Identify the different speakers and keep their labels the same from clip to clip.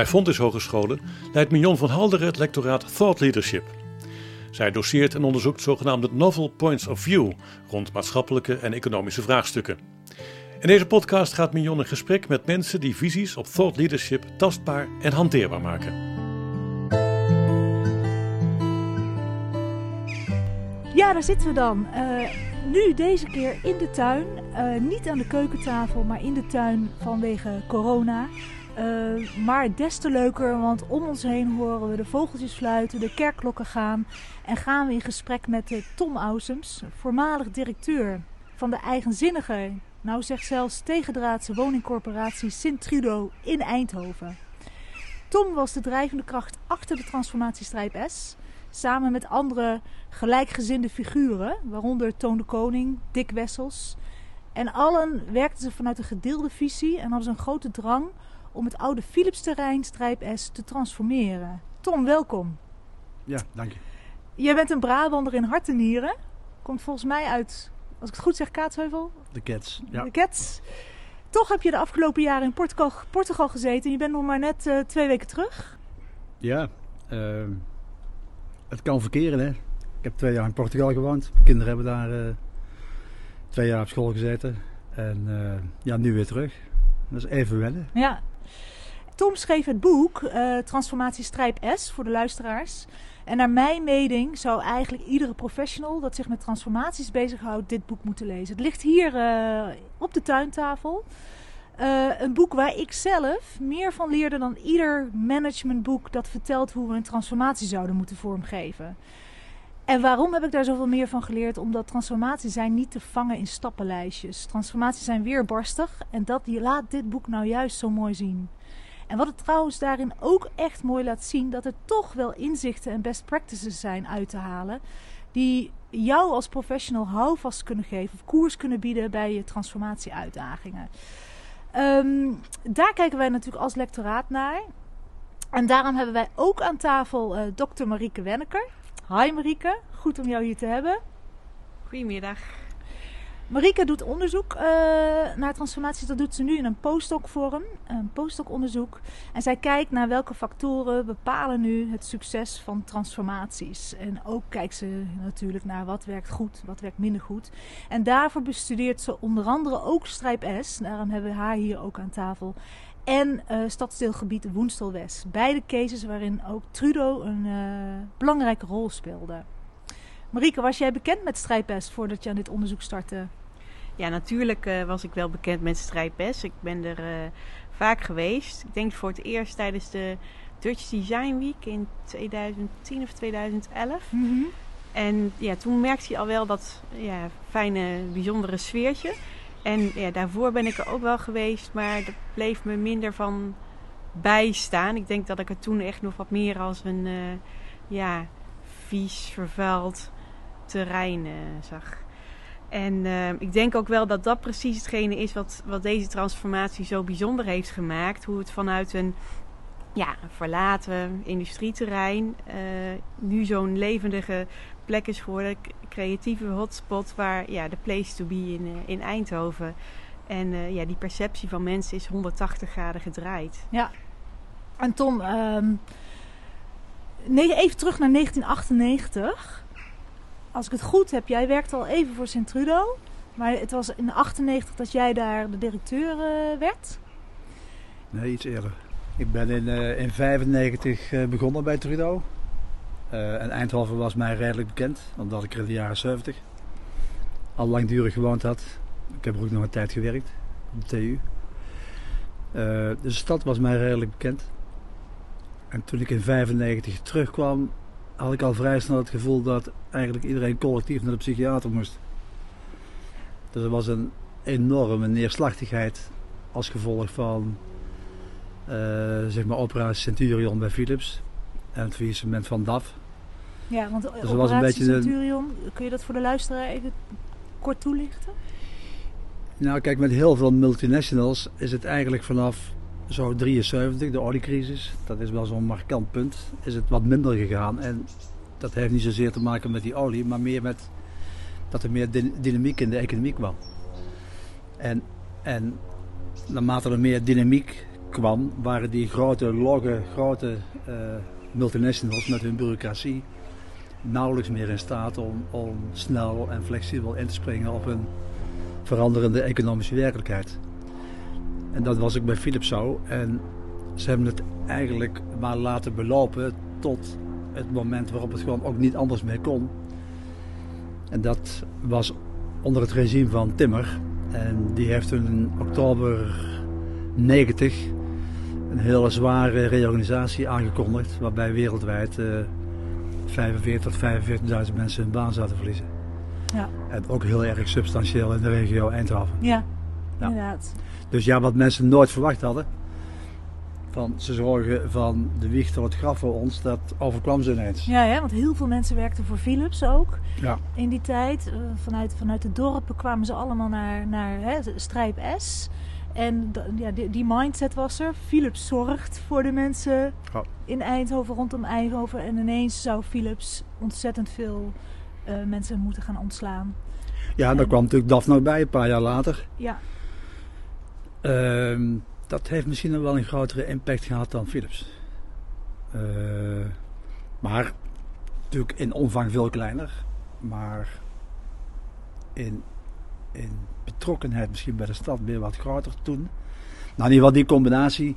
Speaker 1: Bij Fontys Hogescholen leidt Mignon van Halderen het lectoraat Thought Leadership. Zij doseert en onderzoekt zogenaamde novel points of view rond maatschappelijke en economische vraagstukken. In deze podcast gaat Mignon in gesprek met mensen die visies op thought leadership tastbaar en hanteerbaar maken.
Speaker 2: Ja, daar zitten we dan. Uh, nu deze keer in de tuin. Uh, niet aan de keukentafel, maar in de tuin vanwege corona. Uh, maar des te leuker, want om ons heen horen we de vogeltjes fluiten, de kerkklokken gaan. En gaan we in gesprek met Tom Ausems, voormalig directeur van de eigenzinnige, nou zeg zelfs tegendraadse woningcorporatie Sint-Trudo in Eindhoven. Tom was de drijvende kracht achter de transformatiestrijd S. Samen met andere gelijkgezinde figuren, waaronder Toon de Koning, Dick Wessels. En allen werkten ze vanuit een gedeelde visie en hadden ze een grote drang om het oude Philipsterrein Strijp S te transformeren. Tom, welkom.
Speaker 3: Ja, dank je.
Speaker 2: Jij bent een Brabander in hart en nieren. Komt volgens mij uit, als ik het goed zeg, Kaatsheuvel?
Speaker 3: De Cats, ja.
Speaker 2: De Cats. Toch heb je de afgelopen jaren in Portugal, Portugal gezeten. Je bent nog maar net uh, twee weken terug.
Speaker 3: Ja, uh, het kan verkeren hè. Ik heb twee jaar in Portugal gewoond. Kinderen hebben daar uh, twee jaar op school gezeten. En ja, nu weer terug. Dat is even wennen.
Speaker 2: Ja. Tom schreef het boek uh, Transformatie Strijp S voor de luisteraars. En naar mijn mening zou eigenlijk iedere professional dat zich met transformaties bezighoudt dit boek moeten lezen. Het ligt hier uh, op de tuintafel. Uh, een boek waar ik zelf meer van leerde dan ieder managementboek dat vertelt hoe we een transformatie zouden moeten vormgeven. En waarom heb ik daar zoveel meer van geleerd? Omdat transformaties zijn niet te vangen in stappenlijstjes. Transformaties zijn weerbarstig en dat laat dit boek nou juist zo mooi zien. En wat het trouwens daarin ook echt mooi laat zien, dat er toch wel inzichten en best practices zijn uit te halen. Die jou als professional houvast kunnen geven of koers kunnen bieden bij je transformatie-uitdagingen. Um, daar kijken wij natuurlijk als lectoraat naar. En daarom hebben wij ook aan tafel uh, dokter Marieke Wenneker. Hi Marieke, goed om jou hier te hebben.
Speaker 4: Goedemiddag.
Speaker 2: Marieke doet onderzoek uh, naar transformaties. Dat doet ze nu in een postdoc-vorm, een postdoc-onderzoek. En zij kijkt naar welke factoren bepalen nu het succes van transformaties. En ook kijkt ze natuurlijk naar wat werkt goed, wat werkt minder goed. En daarvoor bestudeert ze onder andere ook Strijp S. Daarom hebben we haar hier ook aan tafel. En uh, stadsdeelgebied Woenstelwest. Beide cases waarin ook Trudeau een uh, belangrijke rol speelde. Marieke, was jij bekend met Strijpes voordat je aan dit onderzoek startte?
Speaker 4: Ja, natuurlijk uh, was ik wel bekend met Strijpes. Ik ben er vaak geweest. Ik denk voor het eerst tijdens de Dutch Design Week in 2010 of 2011. Mm -hmm. En ja, toen merkte je al wel dat ja, fijne, bijzondere sfeertje. En ja, daarvoor ben ik er ook wel geweest, maar dat bleef me minder van bijstaan. Ik denk dat ik het toen echt nog wat meer als een uh, ja, vies, vervuild terrein uh, zag. En uh, ik denk ook wel dat dat precies hetgene is wat, wat deze transformatie zo bijzonder heeft gemaakt. Hoe het vanuit een ja, verlaten industrieterrein nu zo'n levendige plek is geworden creatieve hotspot waar ja, de place to be in, uh, in Eindhoven. En uh, ja, die perceptie van mensen is 180 graden gedraaid.
Speaker 2: Ja. En Tom, um, even terug naar 1998. Als ik het goed heb, jij werkte al even voor Sint-Trudo. Maar het was in 98 dat jij daar de directeur uh, werd?
Speaker 3: Nee, iets eerder. Ik ben in 1995 uh, begonnen bij. Uh, en Eindhoven was mij redelijk bekend, omdat ik er in de jaren 70 al langdurig gewoond had. Ik heb er ook nog een tijd gewerkt op de TU. Dus de stad was mij redelijk bekend. En toen ik in 1995 terugkwam, had ik al vrij snel het gevoel dat eigenlijk iedereen collectief naar de psychiater moest. Dus er was een enorme neerslachtigheid als gevolg van uh, zeg maar operatie Centurion bij Philips en het faillissement van DAF.
Speaker 2: Ja, want dus was een beetje Centurion, kun je dat voor de luisteraar even kort toelichten?
Speaker 3: Nou, kijk, met heel veel multinationals is het eigenlijk vanaf zo 73, de oliecrisis, dat is wel zo'n markant punt, is het wat minder gegaan. En dat heeft niet zozeer te maken met die olie, maar meer met dat er meer dynamiek in de economie kwam. En, en naarmate er meer dynamiek kwam, waren die grote logge, grote uh, multinationals met hun bureaucratie nauwelijks meer in staat om, om snel en flexibel in te springen op een veranderende economische werkelijkheid. En dat was ook bij Philips zo. En ze hebben het eigenlijk maar laten belopen tot het moment waarop het gewoon ook niet anders meer kon. En dat was onder het regime van Timmer. En die heeft toen in oktober 90 een hele zware reorganisatie aangekondigd. Waarbij wereldwijd 45 tot 45.000 mensen hun baan zouden verliezen. Ja. En ook heel erg substantieel in de regio Eindhoven.
Speaker 2: Ja, ja. inderdaad.
Speaker 3: Dus ja, wat mensen nooit verwacht hadden. Van ze zorgen van de wieg tot het graf voor ons, dat overkwam ze ineens.
Speaker 2: Ja, ja, want heel veel mensen werkten voor Philips ook. Ja. In die tijd. Uh, vanuit, vanuit de dorpen kwamen ze allemaal naar, naar hè, Strijp S. En ja, die, die, mindset was er. Philips zorgt voor de mensen in Eindhoven, rondom Eindhoven. En ineens zou Philips ontzettend veel uh, mensen moeten gaan ontslaan.
Speaker 3: Ja, en daar kwam natuurlijk DAF nog bij, een paar jaar later. Ja. Uh, dat heeft misschien nog wel een grotere impact gehad dan Philips. Uh, maar natuurlijk in omvang veel kleiner. Maar in, in betrokkenheid misschien bij de stad weer wat groter toen. Nou, in ieder geval die combinatie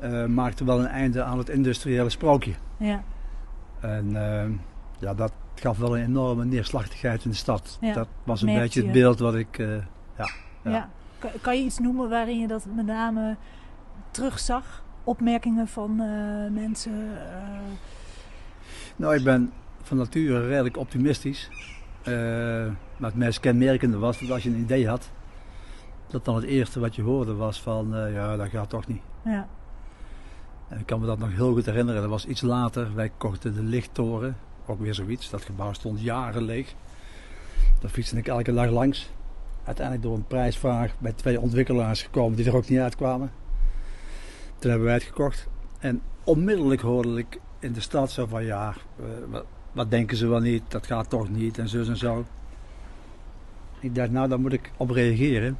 Speaker 3: uh, maakte wel een einde aan het industriële sprookje. Ja. En uh, ja, dat gaf wel een enorme neerslachtigheid in de stad. Ja, dat was een beetje het beeld wat ik. Ja, ja. ja.
Speaker 2: Kan je iets noemen waarin je dat met name terugzag? Opmerkingen van mensen?
Speaker 3: Nou, ik ben van nature redelijk optimistisch. Maar het meest kenmerkende was dat als je een idee had, dat dan het eerste wat je hoorde was van uh, ja, dat gaat toch niet. Ja. En ik kan me dat nog heel goed herinneren. Dat was iets later. Wij kochten de lichttoren. Ook weer zoiets. Dat gebouw stond jaren leeg. Daar fietste ik elke dag langs. Uiteindelijk door een prijsvraag bij twee ontwikkelaars gekomen die er ook niet uitkwamen. Toen hebben wij het gekocht. En onmiddellijk hoorde ik in de stad zo van ja, wat, wat denken ze wel niet, dat gaat toch niet en zo en zo. Ik dacht, nou, daar moet ik op reageren.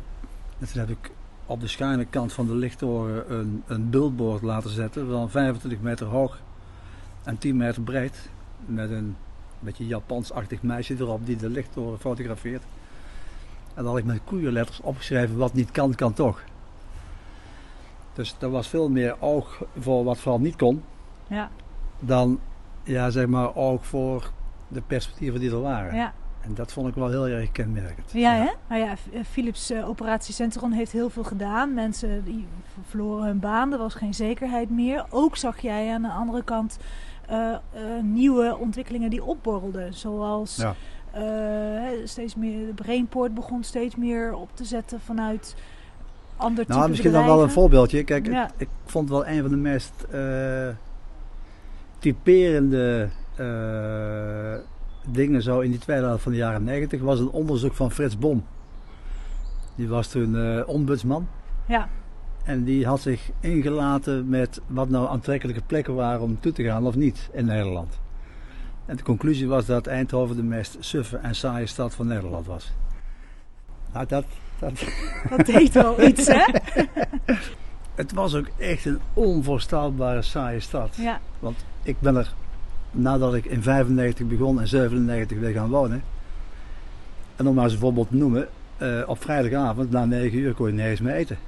Speaker 3: En toen heb ik op de schuine kant van de lichttoren een, een billboard laten zetten van 25 meter hoog en 10 meter breed. Met een beetje Japansachtig meisje erop die de lichttoren fotografeert. En dan had ik met koeienletters opgeschreven: wat niet kan, kan toch. Dus er was veel meer oog voor wat vooral niet kon, ja. dan ja, zeg maar oog voor de perspectieven die er waren. Ja. En dat vond ik wel heel erg kenmerkend.
Speaker 2: Ja, hè? Nou ja, eh, Philips uh, operatiecentrum heeft heel veel gedaan. Mensen die verloren hun baan, er was geen zekerheid meer. Ook zag jij aan de andere kant uh, nieuwe ontwikkelingen die opborrelden. Zoals ja. Steeds meer, de Brainport begon steeds meer op te zetten vanuit ander
Speaker 3: nou, misschien dan wel een voorbeeldje. Kijk, ik, ik, vond wel een van de meest typerende dingen zo in die tweede helft van de jaren 90 was een onderzoek van Frits Bom. Die was toen uh, ombudsman. Ja. En die had zich ingelaten met wat nou aantrekkelijke plekken waren om toe te gaan of niet in Nederland. En de conclusie was dat Eindhoven de meest suffe en saaie stad van Nederland was. Nou, dat...
Speaker 2: Dat, dat deed wel iets, hè?
Speaker 3: Het was ook echt een onvoorstelbare saaie stad. Ja. Want ik ben er nadat ik in 95 begon en 97 weer gaan wonen. En om maar eens een voorbeeld te noemen, uh, op vrijdagavond na 9 uur kon je nergens meer eten.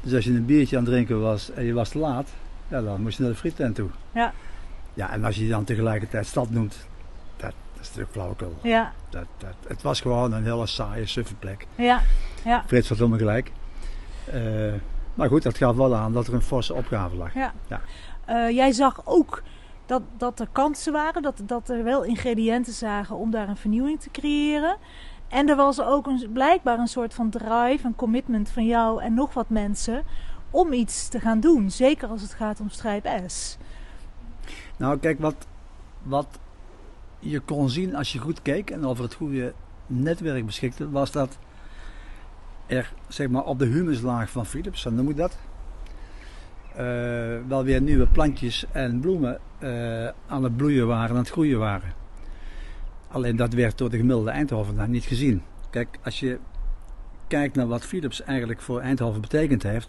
Speaker 3: Dus als je een biertje aan het drinken was en je was te laat, ja, dan moest je naar de friettent toe. Ja. Ja, en als je dan tegelijkertijd stad noemt, dat, dat is natuurlijk flauwekul. Ja. Dat, dat, het was gewoon een hele saaie, suffe plek. Ja. ja. Frits had helemaal gelijk. Uh, maar goed, dat gaf wel aan dat er een forse opgave lag. Ja.
Speaker 2: ja. Uh, jij zag ook dat, dat er kansen waren, dat, dat er wel ingrediënten zagen om daar een vernieuwing te creëren. En er was ook een, blijkbaar een soort van drive, een commitment van jou en nog wat mensen om iets te gaan doen. Zeker als het gaat om Strijp S.
Speaker 3: Nou, kijk, wat, wat je kon zien als je goed keek en over het goede netwerk beschikte, was dat er zeg maar, op de humuslaag van Philips, zo noem ik dat, uh, wel weer nieuwe plantjes en bloemen uh, aan het bloeien waren, aan het groeien waren. Alleen dat werd door de gemiddelde Eindhovenaar niet gezien. Kijk, als je kijkt naar wat Philips eigenlijk voor Eindhoven betekend heeft,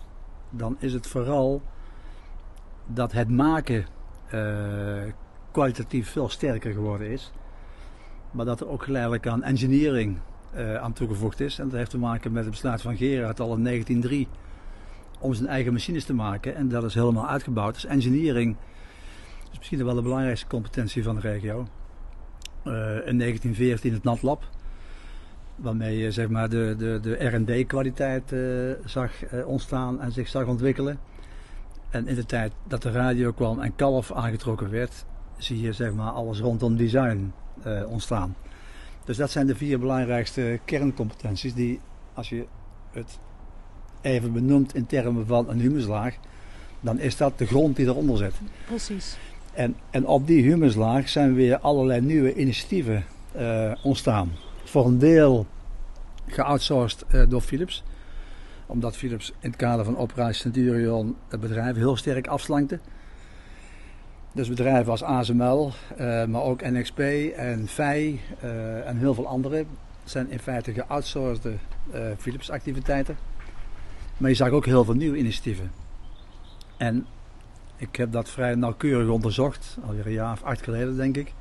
Speaker 3: dan is het vooral dat het maken eh, kwalitatief veel sterker geworden is. Maar dat er ook geleidelijk aan engineering uh, aan toegevoegd is. En dat heeft te maken met het besluit van Gerard al in 1903 om zijn eigen machines te maken. En dat is helemaal uitgebouwd. Dus engineering is misschien wel de belangrijkste competentie van de regio. Uh, in 1914 het NatLab. Waarmee je zeg maar, de, de, de R&D-kwaliteit zag ontstaan en zich zag ontwikkelen. En in de tijd dat de radio kwam en kalf aangetrokken werd, zie je zeg maar, alles rondom design ontstaan. Dus dat zijn de vier belangrijkste kerncompetenties die, als je het even benoemt in termen van een humuslaag, dan is dat de grond die eronder zit.
Speaker 2: Precies.
Speaker 3: En, en op die humuslaag zijn weer allerlei nieuwe initiatieven uh, ontstaan. Voor een deel geoutsourced uh, door Philips. Omdat Philips in het kader van Operatie Centurion het bedrijf heel sterk afslankte. Dus bedrijven als ASML, uh, maar ook NXP en FEI uh, en heel veel andere zijn in feite geoutsourced uh, Philips activiteiten. Maar je zag ook heel veel nieuwe initiatieven. En ik heb dat vrij nauwkeurig onderzocht, alweer een jaar of acht geleden denk ik.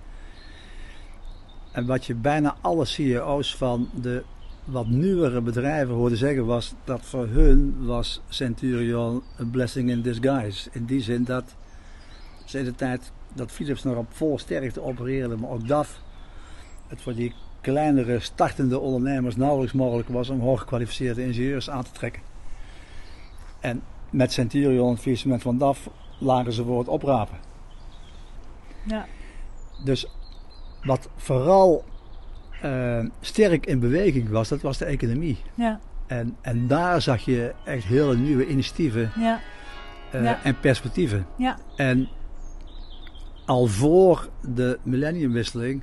Speaker 3: En wat je bijna alle CEO's van de wat nieuwere bedrijven hoorde zeggen was dat voor hun was Centurion een blessing in disguise. In die zin dat ze in de tijd dat Philips nog op volle sterkte opereerde, maar ook DAF, het voor die kleinere startende ondernemers nauwelijks mogelijk was om hooggekwalificeerde ingenieurs aan te trekken. En met Centurion en het faillissement van DAF lagen ze voor het oprapen.
Speaker 2: Ja.
Speaker 3: Dus wat vooral uh, sterk in beweging was, dat was de economie.
Speaker 2: Ja.
Speaker 3: En, en daar zag je echt hele nieuwe initiatieven
Speaker 2: ja.
Speaker 3: Uh,
Speaker 2: Ja.
Speaker 3: en perspectieven.
Speaker 2: Ja.
Speaker 3: En al voor de millenniumwisseling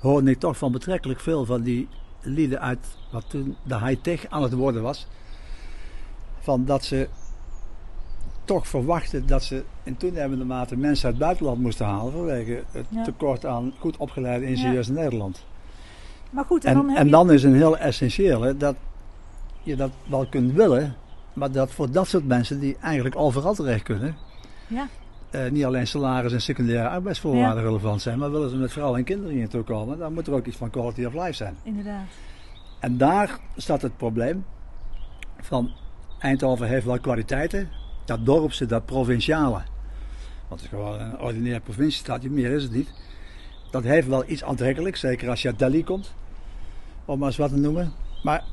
Speaker 3: hoorde ik toch van betrekkelijk veel van die lieden uit wat toen de high-tech aan het worden was. Van dat ze toch verwachten dat ze in toenemende mate mensen uit het buitenland moesten halen vanwege het
Speaker 2: Ja.
Speaker 3: tekort aan goed opgeleide ingenieurs in Nederland.
Speaker 2: Maar goed, en,
Speaker 3: En,
Speaker 2: dan je...
Speaker 3: is een heel essentiële dat je dat wel kunt willen, maar dat voor dat soort mensen die eigenlijk overal terecht kunnen,
Speaker 2: Ja.
Speaker 3: eh, niet alleen salaris en secundaire arbeidsvoorwaarden relevant zijn, maar willen ze met vrouwen en kinderen hier naartoe komen, dan moet er ook iets van quality of life zijn.
Speaker 2: Inderdaad.
Speaker 3: En daar staat het probleem van Eindhoven heeft wel kwaliteiten, dat dorpse, dat provinciale, want het is gewoon een ordinaire provinciestadje, meer is het niet. Dat heeft wel iets aantrekkelijks, zeker als je uit Delhi komt, om maar eens wat te noemen. Maar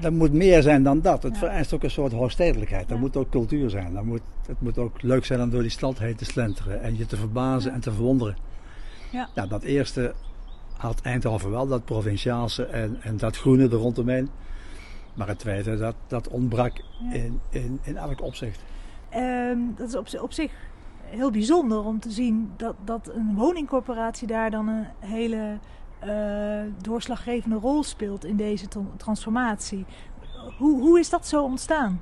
Speaker 3: er moet meer zijn dan dat. Het
Speaker 2: Ja.
Speaker 3: vereist ook een soort hoogstedelijkheid. Er
Speaker 2: Ja.
Speaker 3: moet ook cultuur zijn. Er moet, het moet ook leuk zijn om door die stad heen te slenteren en je te verbazen
Speaker 2: Ja.
Speaker 3: en te verwonderen.
Speaker 2: Ja.
Speaker 3: Nou, dat eerste had Eindhoven wel, dat provinciaalse en, en dat groene er rondomheen. Maar het tweede, dat, dat ontbrak in, in, in elk opzicht.
Speaker 2: Ehm, dat is op, op zich heel bijzonder om te zien dat, dat een woningcorporatie daar dan een hele eh, doorslaggevende rol speelt in deze tran- transformatie. Hoe, hoe is dat zo ontstaan?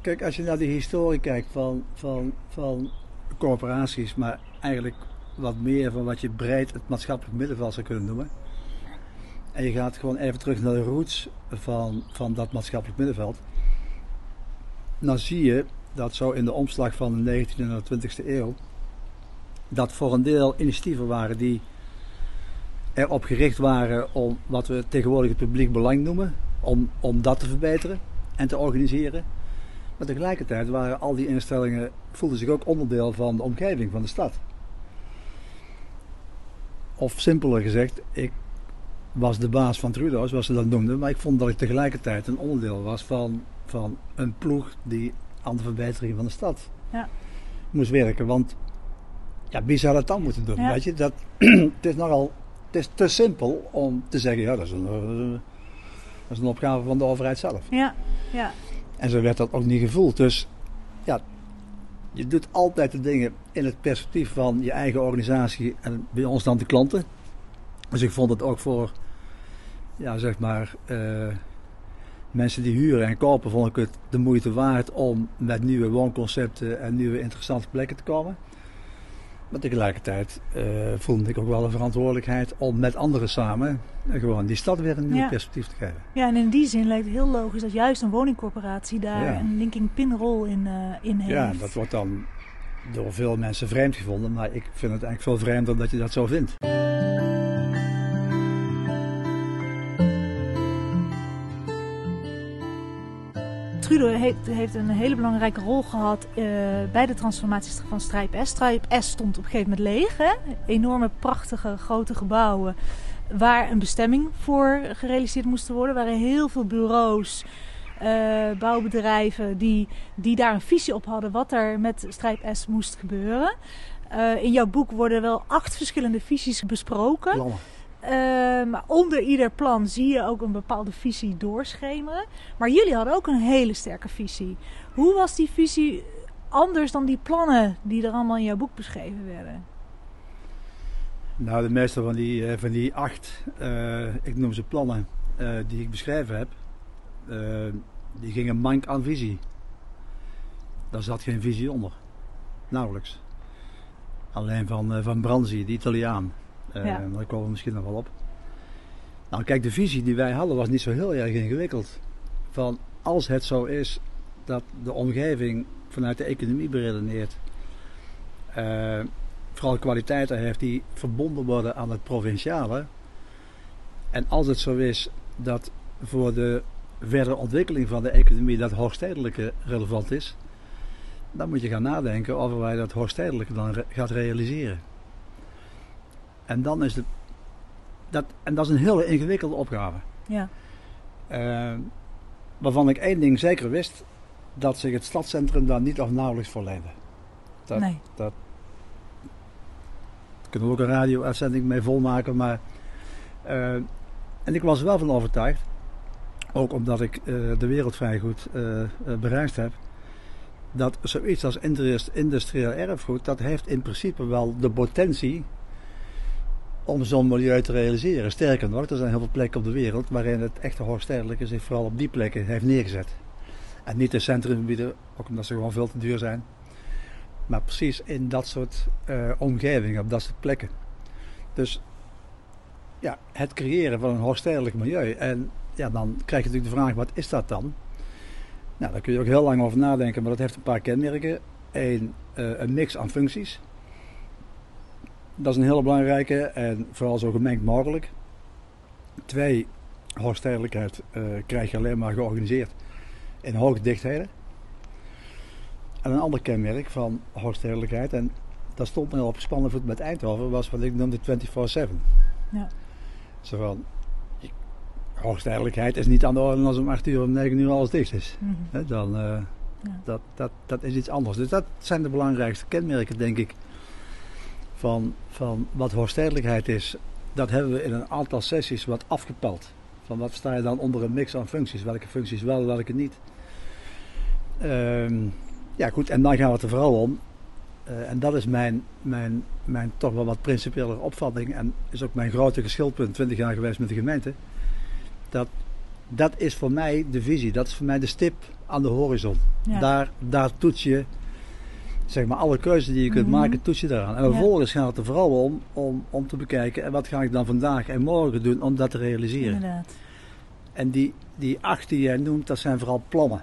Speaker 3: Kijk, als je naar de historie kijkt van, van, van corporaties, maar eigenlijk wat meer van wat je breed het maatschappelijk middenveld zou kunnen noemen. En je gaat gewoon even terug naar de roots van, van dat maatschappelijk middenveld. Dan zie je dat zo in de omslag van de 19e en de 20e eeuw, dat voor een deel initiatieven waren die erop gericht waren om wat we tegenwoordig het publiek belang noemen, om, om dat te verbeteren en te organiseren. Maar tegelijkertijd waren al die instellingen, voelden zich ook onderdeel van de omgeving van de stad. Of simpeler gezegd, ik was de baas van Trudeau, zoals ze dat noemden, maar ik vond dat ik tegelijkertijd een onderdeel was van, van een ploeg die aan de verbetering van de stad
Speaker 2: Ja.
Speaker 3: moest werken. Want ja, wie zou dat dan moeten doen?
Speaker 2: Ja.
Speaker 3: Weet je, dat, het is nogal het is te simpel om te zeggen, ja, dat is een, eh, dat is een opgave van de overheid zelf.
Speaker 2: Ja, ja,
Speaker 3: En zo werd dat ook niet gevoeld. Dus ja, je doet altijd de dingen in het perspectief van je eigen organisatie en bij ons dan de klanten. Dus ik vond het ook voor, ja, zeg maar, eh, mensen die huren en kopen, vond ik het de moeite waard om met nieuwe woonconcepten en nieuwe interessante plekken te komen. Maar tegelijkertijd uh, voelde ik ook wel een verantwoordelijkheid om met anderen samen gewoon die stad weer een nieuw perspectief te geven.
Speaker 2: Ja, en in die zin lijkt het heel logisch dat juist een woningcorporatie daar een linking pin rol in, uh, in heeft.
Speaker 3: Ja, dat wordt dan door veel mensen vreemd gevonden, maar ik vind het eigenlijk veel vreemder dat je dat zo vindt.
Speaker 2: Trudeau heeft, heeft, een hele belangrijke rol gehad uh, bij de transformatie van Strijp S. Strijp S stond op een gegeven moment leeg. Hè? Enorme, prachtige, grote gebouwen waar een bestemming voor gerealiseerd moest worden. Er waren heel veel bureaus, uh, bouwbedrijven die, die daar een visie op hadden wat er met Strijp S moest gebeuren. Uh, in jouw boek worden wel acht verschillende visies besproken.
Speaker 3: Plannen.
Speaker 2: Maar onder ieder plan zie je ook een bepaalde visie doorschemeren. Maar jullie hadden ook een hele sterke visie. Hoe was die visie anders dan die plannen die er allemaal in jouw boek beschreven werden?
Speaker 3: Nou, de meeste van die, van die acht, uh, ik noem ze plannen, uh, die ik beschreven heb, die gingen mank aan visie. Daar zat geen visie onder. Nauwelijks. Alleen van, van Branzi, de Italiaan. Uh, ja. Daar komen we misschien nog wel op. Nou, kijk, de visie die wij hadden was niet zo heel erg ingewikkeld. Van als het zo is dat de omgeving vanuit de economie beredeneert, uh, vooral kwaliteiten heeft die verbonden worden aan het provinciale. En als het zo is dat voor de verdere ontwikkeling van de economie dat hoogstedelijke relevant is, dan moet je gaan nadenken over wij dat hoogstedelijke dan re gaat realiseren. En dan is het. Dat, en dat is een hele ingewikkelde opgave.
Speaker 2: Ja.
Speaker 3: Uh, waarvan ik één ding zeker wist: dat zich het stadscentrum daar niet of nauwelijks voor leidde. Dat,
Speaker 2: nee.
Speaker 3: dat, daar kunnen we ook een radio-uitzending mee volmaken, maar. Uh, en ik was er wel van overtuigd, ook omdat ik uh, de wereld vrij goed bereisd heb, dat zoiets als industrieel erfgoed, dat heeft in principe wel de potentie om zo'n milieu te realiseren. Sterker nog, er zijn heel veel plekken op de wereld waarin het echte hoogstedelijke zich vooral op die plekken heeft neergezet. En niet in centrumgebieden, ook omdat ze gewoon veel te duur zijn. Maar precies in dat soort uh, omgevingen, op dat soort plekken. Dus ja, het creëren van een hoogstedelijk milieu. En ja, dan krijg je natuurlijk de vraag, wat is dat dan? Nou, daar kun je ook heel lang over nadenken, maar dat heeft een paar kenmerken. Eén, uh, een mix aan functies. Dat is een hele belangrijke en vooral zo gemengd mogelijk. Twee, hoogstedelijkheid uh, krijg je alleen maar georganiseerd in hoge dichtheden. En een ander kenmerk van hoogstedelijkheid, en dat stond me al op gespannen voet met Eindhoven, was wat ik noemde 24-7.
Speaker 2: Ja.
Speaker 3: Zo van, hoogstedelijkheid is niet aan de orde als om 8 uur om 9 uur alles dicht is.
Speaker 2: Mm
Speaker 3: -hmm. Dan, uh, ja. dat, dat, dat is iets anders. Dus dat zijn de belangrijkste kenmerken, denk ik, van, van wat hoogstedelijkheid is, dat hebben we in een aantal sessies wat afgepeld. Van wat sta je dan onder een mix aan functies? Welke functies wel, welke niet? Um, ja, goed, en dan gaan we het er vooral om. Uh, en dat is mijn, mijn, mijn toch wel wat principiële opvatting. En is ook mijn grote geschilpunt, 20 jaar geweest met de gemeente. Dat, dat is voor mij de visie, dat is voor mij de stip aan de horizon.
Speaker 2: Ja.
Speaker 3: Daar, daar toets je zeg maar, alle keuzes die je kunt
Speaker 2: Mhm.
Speaker 3: maken, toets je daaraan. En
Speaker 2: Ja.
Speaker 3: vervolgens gaat het er vooral om, om om te bekijken en wat ga ik dan vandaag en morgen doen om dat te realiseren.
Speaker 2: Inderdaad.
Speaker 3: En die, die acht die jij noemt, dat zijn vooral plannen.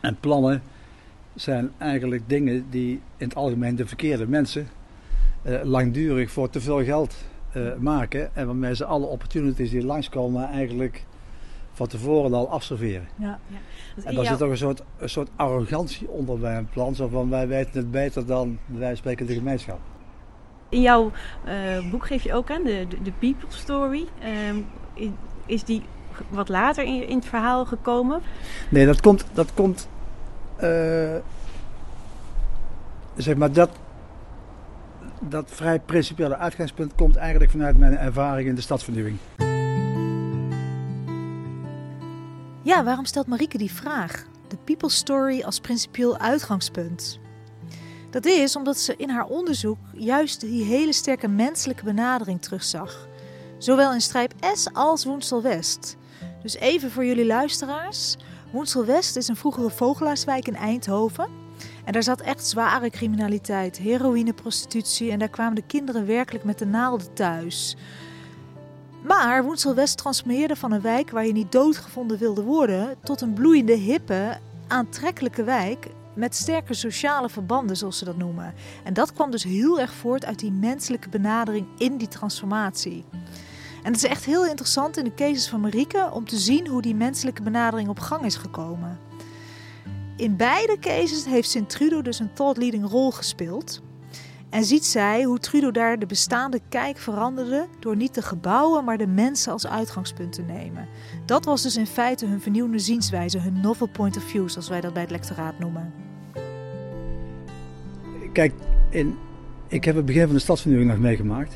Speaker 3: En plannen zijn eigenlijk dingen die in het algemeen de verkeerde mensen eh, langdurig voor te veel geld eh, maken. En waarmee ze alle opportunities die langskomen eigenlijk van tevoren al afserveren.
Speaker 2: Ja.
Speaker 4: Dus
Speaker 3: En daar zit ook een soort, een soort arrogantie onder bij een plan. Zo van wij weten het beter dan wij spreken de gemeenschap.
Speaker 4: In jouw eh, boek geef je ook aan de, de, de people story. Ehm, is die wat later in, in het verhaal gekomen?
Speaker 3: Nee, dat komt, dat komt eh, zeg maar, dat, dat vrij principiële uitgangspunt komt eigenlijk vanuit mijn ervaring in de stadsvernieuwing.
Speaker 2: Ja, waarom stelt Marieke die vraag? De people story als principieel uitgangspunt. Dat is omdat ze in haar onderzoek juist die hele sterke menselijke benadering terugzag. Zowel in Strijp S als Woensel West. Dus even voor jullie luisteraars. Woensel West is een vroegere vogelaarswijk in Eindhoven. En daar zat echt zware criminaliteit, heroïne, prostitutie en daar kwamen de kinderen werkelijk met de naalden thuis. Maar Woensel West transformeerde van een wijk waar je niet doodgevonden wilde worden tot een bloeiende, hippe, aantrekkelijke wijk met sterke sociale verbanden, zoals ze dat noemen. En dat kwam dus heel erg voort uit die menselijke benadering in die transformatie. En het is echt heel interessant in de cases van Marieke om te zien hoe die menselijke benadering op gang is gekomen. In beide cases heeft Sint Trudo dus een thought leading rol gespeeld. En ziet zij hoe Trudeau daar de bestaande kijk veranderde door niet de gebouwen, maar de mensen als uitgangspunt te nemen. Dat was dus in feite hun vernieuwde zienswijze, hun novel point of view, zoals wij dat bij het lectoraat noemen.
Speaker 3: Kijk, in, ik heb het begin van de stadsvernieuwing nog meegemaakt.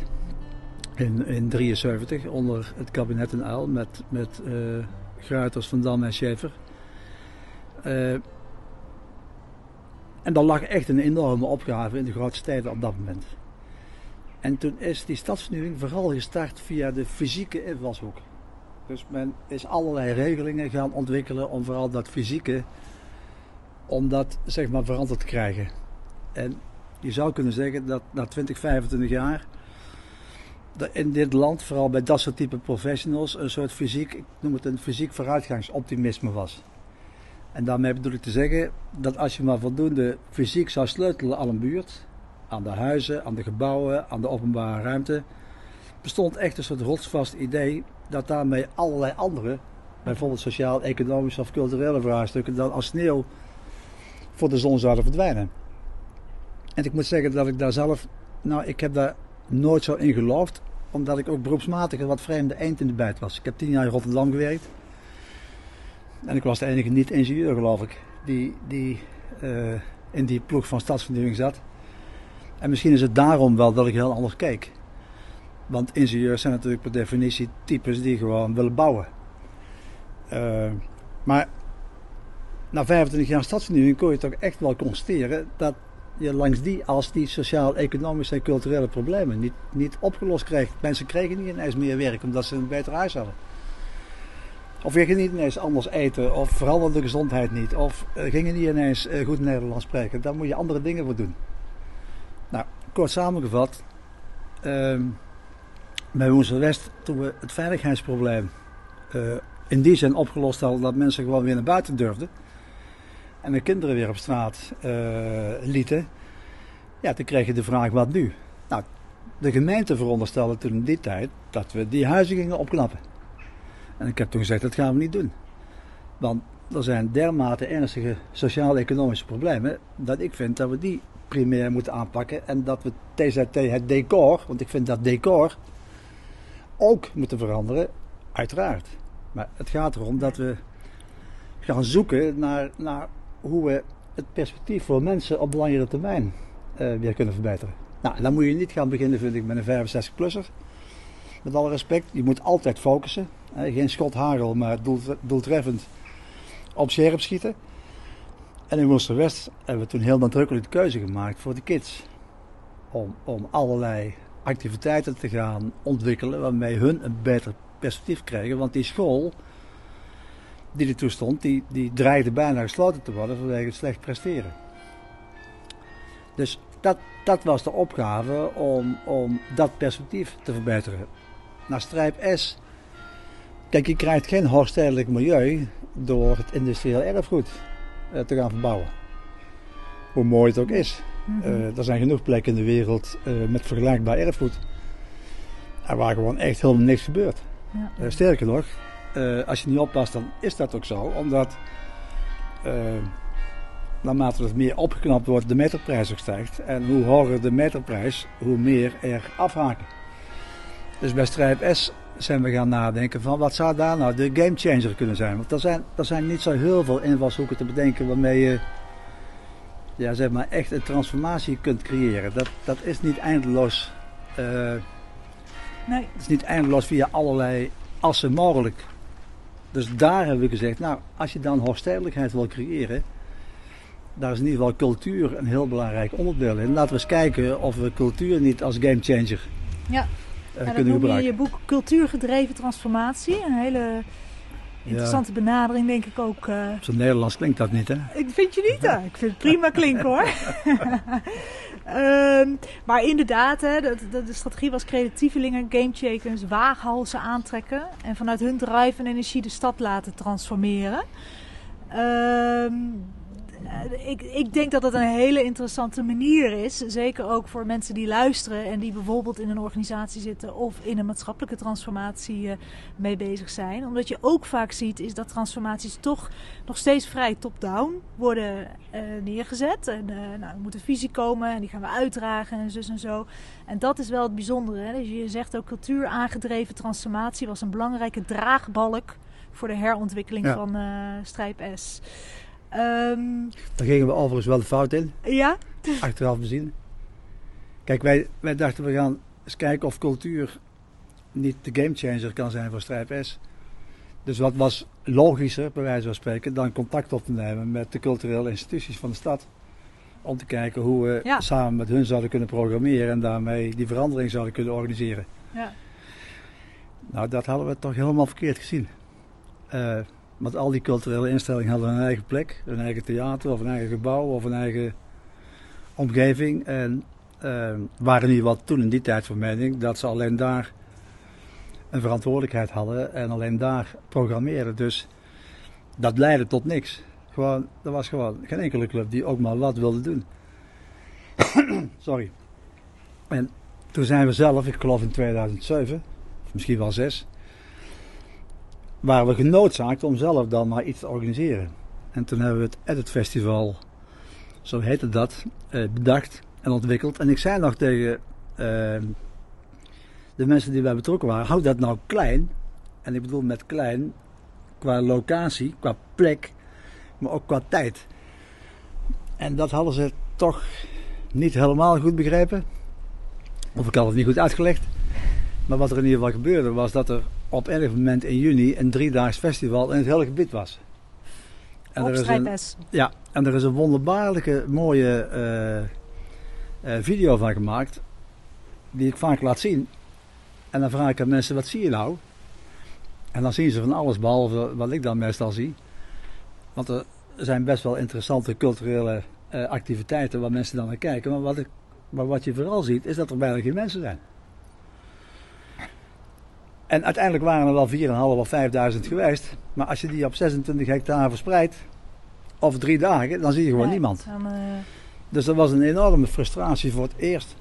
Speaker 3: In 1973, onder het kabinet in Uil, met, met uh, Gruiters, Van Dam en Schäfer. Uh, en daar lag echt een enorme opgave in de grote steden op dat moment. En toen is die stadsvernieuwing vooral gestart via de fysieke invalshoek. Dus men is allerlei regelingen gaan ontwikkelen om vooral dat fysieke, om dat zeg maar veranderd te krijgen. En je zou kunnen zeggen dat na 20, 25 jaar in dit land, vooral bij dat soort type professionals, een soort fysiek, ik noem het een fysiek vooruitgangsoptimisme was. En daarmee bedoel ik te zeggen dat als je maar voldoende fysiek zou sleutelen aan een buurt, aan de huizen, aan de gebouwen, aan de openbare ruimte, bestond echt een soort rotsvast idee dat daarmee allerlei andere, bijvoorbeeld sociaal-economische of culturele vraagstukken, dan als sneeuw voor de zon zouden verdwijnen. En ik moet zeggen dat ik daar zelf, nou, ik heb daar nooit zo in geloofd, omdat ik ook beroepsmatig wat vreemde eind in de bijt was. Ik heb tien jaar in Rotterdam gewerkt. En ik was de enige niet-ingenieur, geloof ik, die, die uh, in die ploeg van stadsvernieuwing zat. En misschien is het daarom wel dat ik heel anders keek. Want ingenieurs zijn natuurlijk per definitie types die gewoon willen bouwen. Uh, maar na 25 jaar stadsvernieuwing kon je toch echt wel constateren dat je langs die als die sociaal-economische en culturele problemen niet, niet opgelost kreeg. Mensen kregen niet ineens meer werk omdat ze een beter huis hadden. Of je ging niet ineens anders eten, of veranderde de gezondheid niet, of uh, ging je niet ineens uh, goed Nederlands spreken. Daar moet je andere dingen voor doen. Nou, kort samengevat, uh, bij Woensel West, toen we het veiligheidsprobleem uh, in die zin opgelost hadden dat mensen gewoon weer naar buiten durfden en de kinderen weer op straat lieten, ja, toen kreeg je de vraag: wat nu? Nou, de gemeente veronderstelde toen in die tijd dat we die huizen gingen opknappen. En ik heb toen gezegd, dat gaan we niet doen. Want er zijn dermate ernstige sociaal-economische problemen dat ik vind dat we die primair moeten aanpakken. En dat we TZT het decor, want ik vind dat decor ook moeten veranderen, uiteraard. Maar het gaat erom dat we gaan zoeken naar, naar hoe we het perspectief voor mensen op langere termijn uh, weer kunnen verbeteren. Nou, dan moet je niet gaan beginnen, vind ik, met een 65-plusser. Met alle respect, je moet altijd focussen. Geen schot hagel, maar doeltreffend op scherp schieten. En in West hebben we toen heel nadrukkelijk de keuze gemaakt voor de kids. Om, om allerlei activiteiten te gaan ontwikkelen waarmee hun een beter perspectief krijgen. Want die school die er toe stond, die, die dreigde bijna gesloten te worden vanwege het slecht presteren. Dus dat, dat was de opgave om, om dat perspectief te verbeteren. Naar strijp S Kijk, je krijgt geen hoogstedelijk milieu door het industrieel erfgoed uh, te gaan verbouwen. Hoe mooi het ook is. Mm er zijn genoeg plekken in de wereld uh, met vergelijkbaar erfgoed. En waar gewoon echt helemaal niks gebeurt. Ja. sterker nog, als je niet oppast, dan is dat ook zo. Omdat naarmate het meer opgeknapt wordt, de meterprijs ook stijgt. En hoe hoger de meterprijs, hoe meer er afhaken. Dus bij Strijp S zijn we gaan nadenken van wat zou daar nou de gamechanger kunnen zijn. Want er zijn, er zijn niet zo heel veel invalshoeken te bedenken waarmee je ja, zeg maar echt een transformatie kunt creëren. Dat, dat is niet eindeloos. Uh, nee. Het is niet eindeloos via allerlei assen mogelijk. Dus daar hebben we gezegd, nou, als je dan hoogstedelijkheid wil creëren, daar is in ieder geval cultuur een heel belangrijk onderdeel in. Laten we eens kijken of we cultuur niet als gamechanger
Speaker 2: ja uh, ja, kunnen gebruiken. je je boek Cultuurgedreven Transformatie. Een hele Interessante benadering, denk ik ook. Uh...
Speaker 3: Zo Nederlands klinkt dat niet, hè?
Speaker 2: Ik vind je niet, hè? Ik vind het prima klinken, hoor. um, maar inderdaad, hè, de, de, de, strategie was creatievelingen, gamechakers, waaghalzen aantrekken. En vanuit hun drive en energie de stad laten transformeren. Um, eh, ik, ik denk dat dat een hele interessante manier is. Zeker ook voor mensen die luisteren en die bijvoorbeeld in een organisatie zitten of in een maatschappelijke transformatie uh, mee bezig zijn. Omdat je ook vaak ziet is dat transformaties toch nog steeds vrij top-down worden uh, neergezet. En nou, er moet een visie komen en die gaan we uitdragen en zus en zo. En dat is wel het bijzondere. Hè? Dus je zegt ook cultuur aangedreven transformatie was een belangrijke draagbalk voor de herontwikkeling ja. van Strijp S.
Speaker 3: Um, Daar gingen we overigens wel de fout in.
Speaker 2: Ja?
Speaker 3: Achteraf bezien. Kijk, wij, wij dachten we gaan eens kijken of cultuur niet de gamechanger kan zijn voor Stripe S. Dus wat was logischer, bij wijze van spreken, dan contact op te nemen met de culturele instituties van de stad. Om te kijken hoe we samen met hun zouden kunnen programmeren en daarmee die verandering zouden kunnen organiseren. Ja. Nou, dat hadden we toch helemaal verkeerd gezien. Uh, want al die culturele instellingen hadden een eigen plek, een eigen theater of een eigen gebouw of een eigen omgeving. En uh, waren niet wat toen in die tijd van mening dat ze alleen daar een verantwoordelijkheid hadden en alleen daar programmeren. Dus dat leidde tot niks. Gewoon, er was gewoon geen enkele club die ook maar wat wilde doen. Sorry. En toen zijn we zelf, ik geloof in 2007, of misschien wel 6, waren we genoodzaakt om zelf dan maar iets te organiseren. En toen hebben we het Edit Festival, zo heette dat, eh, bedacht en ontwikkeld. En ik zei nog tegen uh, de mensen die bij betrokken waren, houd dat nou klein. En ik bedoel met klein qua locatie, qua plek, maar ook qua tijd. En dat hadden ze toch niet helemaal goed begrepen. Of ik had het niet goed uitgelegd. Maar wat er in ieder geval gebeurde was dat er op enig moment in juni een driedaags festival in het hele gebied was.
Speaker 2: En er is een,
Speaker 3: ja, en er is een wonderbaarlijke mooie uh, uh, video van gemaakt, die ik vaak laat zien. En dan vraag ik aan mensen, wat zie je nou? En dan zien ze van alles, behalve wat ik dan meestal zie. Want er zijn best wel interessante culturele uh, activiteiten waar mensen dan naar kijken. Maar wat, ik, maar wat je vooral ziet, is dat er bijna geen mensen zijn. En uiteindelijk waren er wel 4.500 of 5.000 geweest. Maar als je die op 26 hectare verspreidt, of drie dagen, dan zie je gewoon niemand. Dan, uh... Dus dat was een enorme frustratie voor het eerst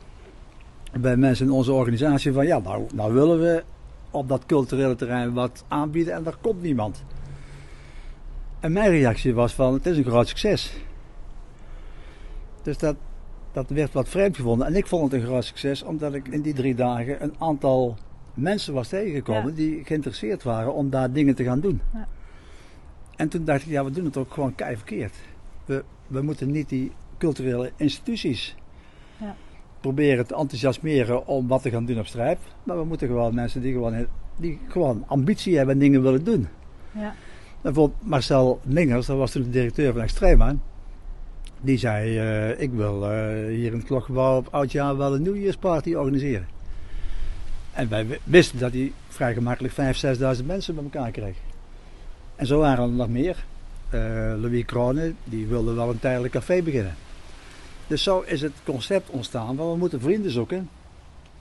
Speaker 3: bij mensen in onze organisatie. Van ja, nou, nou willen we op dat culturele terrein wat aanbieden en daar komt niemand. En mijn reactie was van het is een groot succes. Dus dat, dat werd wat vreemd gevonden. En ik vond het een groot succes omdat ik in die drie dagen een aantal mensen was tegengekomen die geïnteresseerd waren om daar dingen te gaan doen. Ja. En toen dacht ik, ja, we doen het ook gewoon kei verkeerd. We, we moeten niet die culturele instituties ja. proberen te enthousiasmeren om wat te gaan doen op strijp. Maar we moeten gewoon mensen die gewoon, die gewoon ambitie hebben en dingen willen doen. Ja. Bijvoorbeeld Marcel Mingers, dat was toen de directeur van Extrema. Die zei, uh, ik wil uh, hier in het klokgebouw op oudjaar wel een New Year's party organiseren. En wij wisten dat hij vrij gemakkelijk 5.000, 6.000 mensen bij elkaar kreeg. En zo waren er nog meer. Uh, Louis Krone, die wilde wel een tijdelijk café beginnen. Dus zo is het concept ontstaan van we moeten vrienden zoeken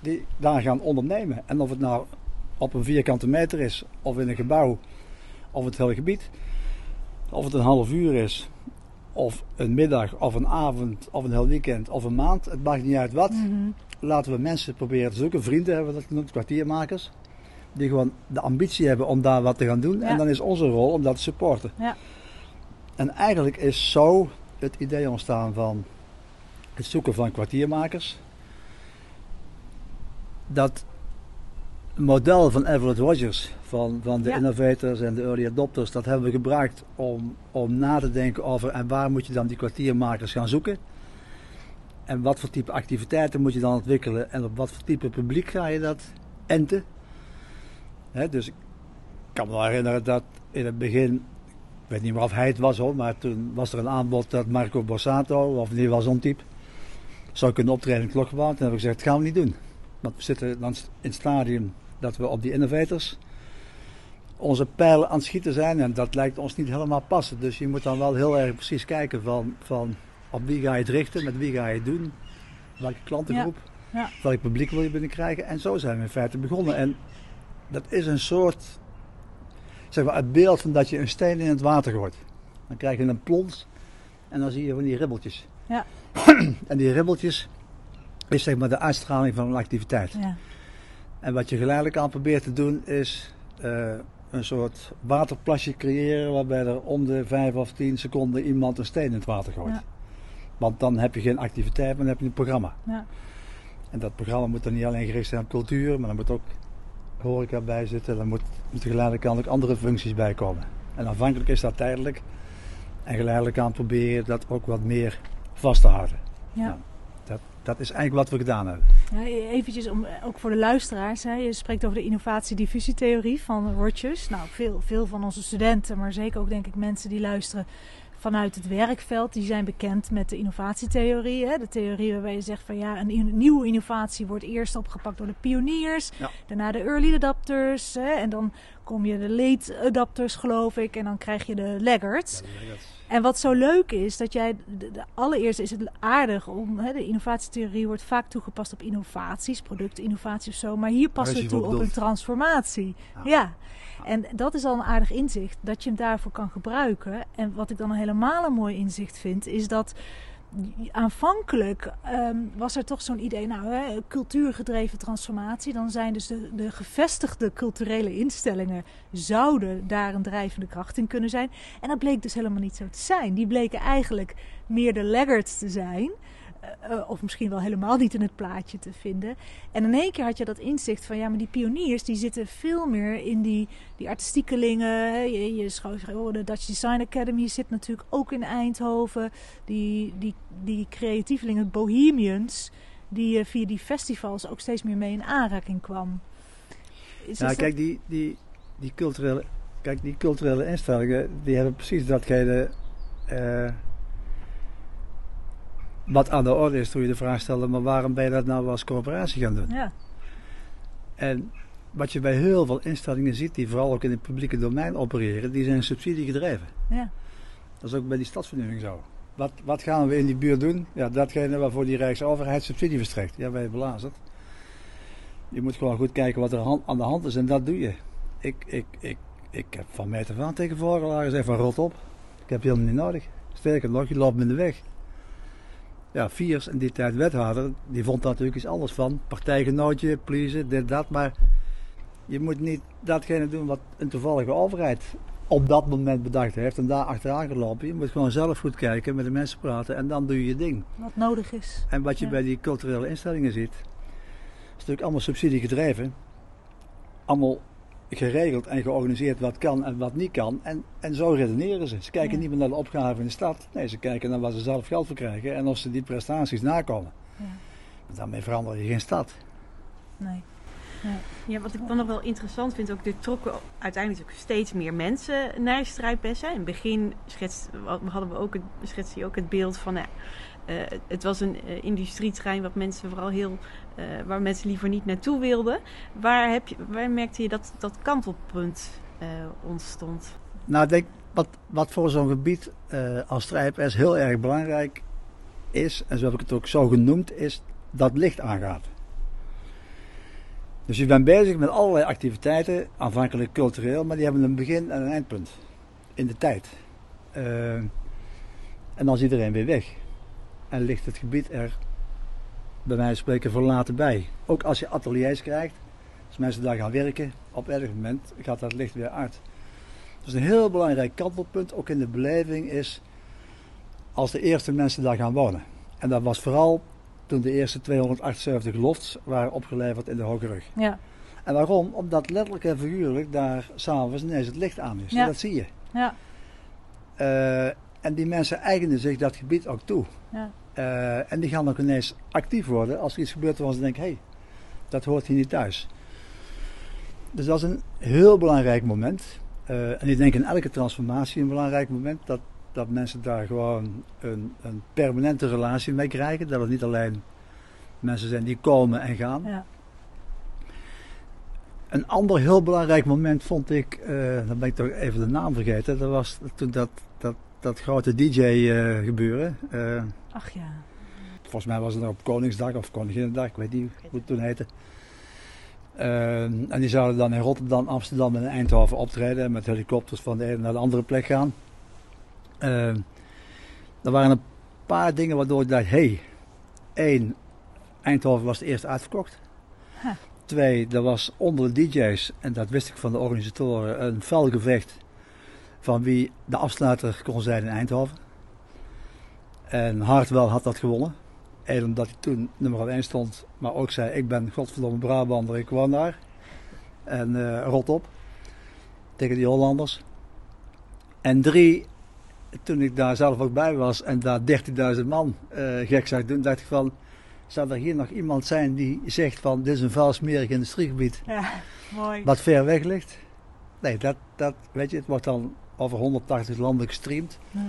Speaker 3: die daar gaan ondernemen. En of het nou op een vierkante meter is, of in een gebouw, of het hele gebied. Of het een half uur is, of een middag, of een avond, of een heel weekend, of een maand. Het maakt niet uit wat. Mhm laten we mensen proberen te zoeken. Vrienden hebben we dat genoemd, kwartiermakers. Die gewoon de ambitie hebben om daar wat te gaan doen. En dan is onze rol om dat te supporten. Ja. En eigenlijk is zo het idee ontstaan van het zoeken van kwartiermakers. Dat model van Everett Rogers, van, van de innovators en de early adopters, dat hebben we gebruikt om, om na te denken over en waar moet je dan die kwartiermakers gaan zoeken. En wat voor type activiteiten moet je dan ontwikkelen en op wat voor type publiek ga je dat enten? dus ik kan me wel herinneren dat in het begin, ik weet niet meer of hij het was hoor, maar toen was er een aanbod dat Marco Borsato, of ieder geval zo'n type, zou kunnen optreden in het klokgebouw. Toen heb ik gezegd, dat gaan we niet doen. Want we zitten dan in het stadium dat we op die innovators onze pijlen aan het schieten zijn en dat lijkt ons niet helemaal passen. Dus je moet dan wel heel erg precies kijken van, van op wie ga je het richten, met wie ga je het doen, welke klantengroep,
Speaker 2: Ja.
Speaker 3: welk publiek wil je binnenkrijgen. En zo zijn we in feite begonnen. En dat is een soort, zeg maar, het beeld van dat je een steen in het water gooit. Dan krijg je een plons en dan zie je van die ribbeltjes.
Speaker 2: Ja.
Speaker 3: en die ribbeltjes is zeg maar de uitstraling van een activiteit.
Speaker 2: Ja.
Speaker 3: En wat je geleidelijk aan probeert te doen is eh, een soort waterplasje creëren waarbij er om de 5 of 10 seconden iemand een steen in het water gooit.
Speaker 2: Ja.
Speaker 3: Want dan heb je geen activiteit, maar dan heb je een programma.
Speaker 2: Ja.
Speaker 3: En dat programma moet dan niet alleen gericht zijn op cultuur, maar er moet ook horeca bij zitten. Er moet, moeten geleidelijk aan ook andere functies bij komen. En aanvankelijk is dat tijdelijk. En geleidelijk aan proberen dat ook wat meer vast te houden.
Speaker 2: Ja.
Speaker 3: Ja. Dat, dat is eigenlijk wat we gedaan hebben.
Speaker 2: Ja, eventjes om, ook voor de luisteraars. Hè. Je spreekt over de innovatiediffusietheorie van Rogers. Nou, veel, veel van onze studenten, maar zeker ook denk ik mensen die luisteren vanuit het werkveld, die zijn bekend met de innovatietheorie. Hè. De theorie waarbij je zegt van ja, een in- nieuwe innovatie wordt eerst opgepakt door de pioniers,
Speaker 3: Ja.
Speaker 2: daarna de early adapters hè, en dan kom je de late adapters geloof ik en dan krijg je de laggards. En wat zo leuk is, dat jij. De, de- allereerst is het aardig om. Hè, de innovatietheorie wordt vaak toegepast op innovaties, productinnovatie of zo. Maar hier we
Speaker 3: die
Speaker 2: toe op een transformatie.
Speaker 3: Ja.
Speaker 2: Ja. En dat is al een aardig inzicht, dat je hem daarvoor kan gebruiken. En wat ik dan helemaal een mooi inzicht vind, is dat. Aanvankelijk ehm, was er toch zo'n idee, nou, hè, cultuurgedreven transformatie. Dan zijn dus de, de gevestigde culturele instellingen zouden daar een drijvende kracht in kunnen zijn. En dat bleek dus helemaal niet zo te zijn. Die bleken eigenlijk meer de laggards te zijn. Eh, eh, of misschien wel helemaal niet in het plaatje te vinden. En in één keer had je dat inzicht van ja, maar die pioniers die zitten veel meer in die, die artistiekelingen. Je, je schoof, oh, de Dutch Design Academy zit natuurlijk ook in Eindhoven. Die, die, die creatievelingen, bohemians, die eh, via die festivals ook steeds meer mee in aanraking kwam. Is
Speaker 3: Ja,
Speaker 2: dat-
Speaker 3: kijk, die, die, die, culturele, kijk, die culturele instellingen, die hebben precies datgene eh, wat aan de orde is toen je de vraag stelde, maar waarom ben je dat nou als coöperatie gaan doen?
Speaker 2: Ja,
Speaker 3: En wat je bij heel veel instellingen ziet, die vooral ook in het publieke domein opereren, die zijn subsidiegedreven.
Speaker 2: ja,
Speaker 3: Dat is ook bij die stadsvernieuwing zo. Wat, wat gaan we in die buurt doen? Ja, datgene waarvoor die Rijksoverheid subsidie verstrekt. Ja, wij belazerd. Je moet gewoon goed kijken wat er aan de hand is en dat doe je. Ik, ik, ik, ik heb van meter van tegen voorgelagen gezegd van rot op. Ik heb je helemaal niet nodig. Sterker nog, je loopt me in de weg. Ja, Viers, in die tijd wethouder, die vond daar natuurlijk iets anders van. Partijgenootje, pleasen, dit, dat. Maar je moet niet datgene doen wat een toevallige overheid op dat moment bedacht heeft en daar achteraan gelopen. Je moet gewoon zelf goed kijken, met de mensen praten en dan doe je je ding.
Speaker 2: wat nodig is.
Speaker 3: En wat je
Speaker 2: Ja.
Speaker 3: bij die culturele instellingen ziet, is natuurlijk allemaal subsidie gedreven. Allemaal geregeld en georganiseerd wat kan en wat niet kan. En, en zo redeneren ze. Ze kijken
Speaker 2: Ja.
Speaker 3: niet meer naar de opgave in de stad. Nee, ze kijken naar waar ze zelf geld voor krijgen en of ze die prestaties nakomen.
Speaker 2: Ja.
Speaker 3: Daarmee verander je geen stad.
Speaker 2: Nee.
Speaker 4: Ja, wat ik dan nog wel interessant vind, ook er trokken uiteindelijk ook steeds meer mensen naar Strijpessen. In het begin schetst, hadden we ook het, schetste ook het beeld van, nou, eh, het was een eh, industrieterrein wat mensen vooral heel, eh, waar mensen liever niet naartoe wilden. Waar, heb je, waar merkte je dat dat kantelpunt eh, ontstond?
Speaker 3: Nou, denk wat, wat voor zo'n gebied eh, als Strijpers heel erg belangrijk is, en zo heb ik het ook zo genoemd, is dat licht aangaat. Dus je bent bezig met allerlei activiteiten, aanvankelijk cultureel, maar die hebben een begin en een eindpunt in de tijd. Eh, en dan is iedereen weer weg. En ligt het gebied er, bij wijze van spreken, verlaten bij. Ook als je ateliers krijgt, als mensen daar gaan werken, op elk moment gaat dat licht weer uit. Dus een heel belangrijk kantelpunt, ook in de beleving, is als de eerste mensen daar gaan wonen. En dat was vooral toen de eerste 278 lofts waren opgeleverd in de Hoge Rug.
Speaker 2: Ja,
Speaker 3: En waarom? Omdat letterlijk en figuurlijk daar s'avonds ineens het licht aan is.
Speaker 2: Ja.
Speaker 3: Dat zie je.
Speaker 2: ja,
Speaker 3: Eh, en die mensen eigenen zich dat gebied ook toe.
Speaker 2: ja.
Speaker 3: Eh, en die gaan ook ineens actief worden als er iets gebeurt waarvan ze denken, hé, hey, dat hoort hier niet thuis. Dus dat is een heel belangrijk moment. Eh, en ik denk in elke transformatie een belangrijk moment dat, dat mensen daar gewoon een, een permanente relatie mee krijgen. Dat het niet alleen mensen zijn die komen en gaan.
Speaker 2: ja.
Speaker 3: Een ander heel belangrijk moment vond ik, uh, dan ben ik toch even de naam vergeten, dat was toen dat, dat, dat grote DJ-gebeuren.
Speaker 2: Uh, Ach ja.
Speaker 3: Volgens mij was het nog op Koningsdag of Koninginnedag, ik weet niet hoe het toen heette. En die zouden dan in Rotterdam, Amsterdam en Eindhoven optreden met helikopters van de ene naar de andere plek gaan. Uh, er waren een paar dingen waardoor ik dacht, hé, hey, één, Eindhoven was het eerst uitverkocht. Huh. Twee, er was onder de DJ's, en dat wist ik van de organisatoren, een fel gevecht van wie de afsluiter kon zijn in Eindhoven. En Hartwell had dat gewonnen. Eén omdat hij toen nummer 1 stond, maar ook zei: Ik ben godverdomme Brabander, ik woon daar. En uh, rot op tegen die Hollanders. En drie, toen ik daar zelf ook bij was en daar 13.000 man uh, gek zag doen, dacht ik van zou er hier nog iemand zijn die zegt van dit is een vuilsmerig industriegebied.
Speaker 2: Ja, mooi.
Speaker 3: Wat ver weg ligt. Nee, dat, dat, weet je, het wordt dan over 180 landen gestreamd. Ja.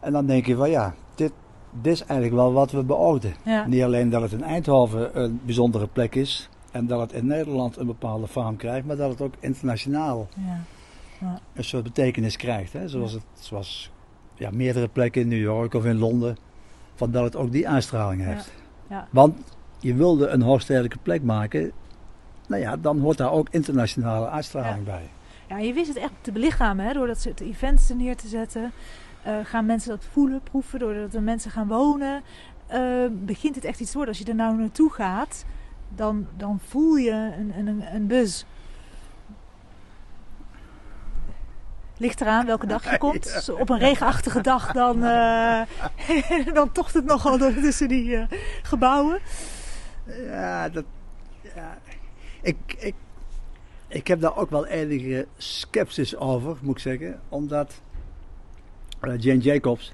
Speaker 3: En dan denk je van ja, dit, dit is eigenlijk wel wat we beoogden. Ja. Niet alleen dat het in Eindhoven een bijzondere plek is en dat het in Nederland een bepaalde faam krijgt, maar dat het ook internationaal ja. Ja. een soort betekenis krijgt. Hè? Zoals het zoals ja, meerdere plekken in New York of in Londen, van dat het ook die uitstraling heeft. Ja. Want je wilde een hoogstedelijke plek maken. Nou ja, dan hoort daar ook internationale uitstraling bij.
Speaker 2: Ja, je wist het echt te belichamen hè, door dat soort events er neer te zetten. Uh, gaan mensen dat voelen, proeven, doordat er mensen gaan wonen. Uh, begint het echt iets te worden. Als je er nou naartoe gaat, dan, dan voel je een, een, een buzz. Ligt eraan welke dag je komt. Op een regenachtige dag dan, uh, dan tocht het nogal door tussen die uh, gebouwen.
Speaker 3: Ja, dat, ja. Ik, ik, ik heb daar ook wel enige sceptisch over, moet ik zeggen. Omdat uh, Jane Jacobs,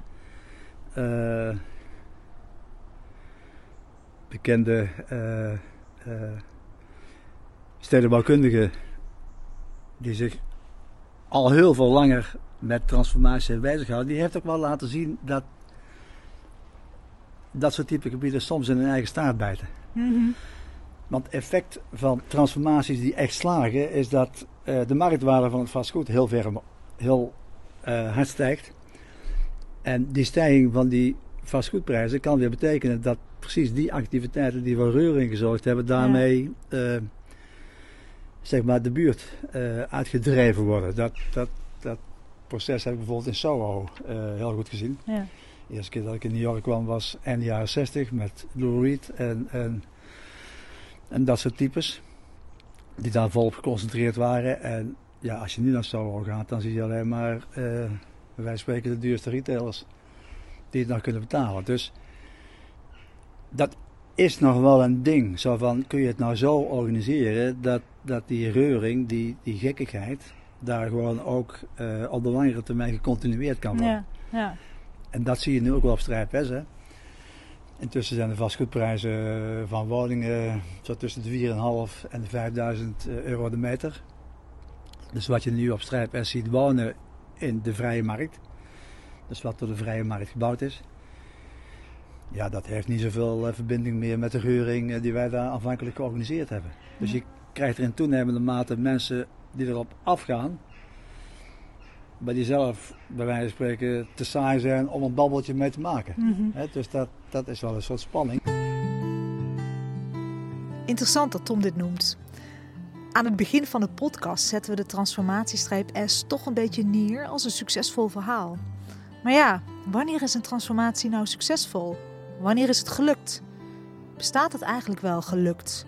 Speaker 3: bekende stedenbouwkundige, die zich al heel veel langer met transformatie bezig gehouden, die heeft ook wel laten zien dat dat soort type gebieden soms in hun eigen staart bijten. Mm Want het effect van transformaties die echt slagen, is dat uh, de marktwaarde van het vastgoed heel, ver, heel uh, hard stijgt. En die stijging van die vastgoedprijzen kan weer betekenen dat precies die activiteiten die voor reuring gezorgd hebben, daarmee ja. uh, zeg maar, de buurt uh, uitgedreven worden. Dat, dat, dat proces heb ik bijvoorbeeld in Soho uh, heel goed gezien. Ja. De eerste keer dat ik in New York kwam was eind jaren 60 met Lou Reed en, en, en dat soort types. Die daar volop geconcentreerd waren. En ja, als je nu naar Soho gaat, dan zie je alleen maar, uh, wij spreken de duurste retailers die het nog kunnen betalen. Dus dat is nog wel een ding. Zo van, kun je het nou zo organiseren dat, dat die reuring, die, die gekkigheid, daar gewoon ook uh, op de langere termijn gecontinueerd kan worden. Ja, ja. En dat zie je nu ook wel op Strijpes. Hè. Intussen zijn de vastgoedprijzen van woningen zo tussen de 4.500 en de 5.000 eh, euro de meter. Dus wat je nu op Strijpes ziet wonen in de vrije markt, dus wat door de vrije markt gebouwd is, ja, dat heeft niet zoveel verbinding meer met de huring uh, die wij daar aanvankelijk georganiseerd hebben. Dus je krijgt er in toenemende mate mensen die erop afgaan, maar die zelf bij wijze van spreken te saai zijn om een babbeltje mee te maken. Mm dus dat, dat is wel een soort spanning.
Speaker 2: Interessant dat Tom dit noemt. Aan het begin van de podcast zetten we de transformatiestreep S toch een beetje neer als een succesvol verhaal. Maar ja, wanneer is een transformatie nou succesvol? Wanneer is het gelukt? Bestaat het eigenlijk wel gelukt?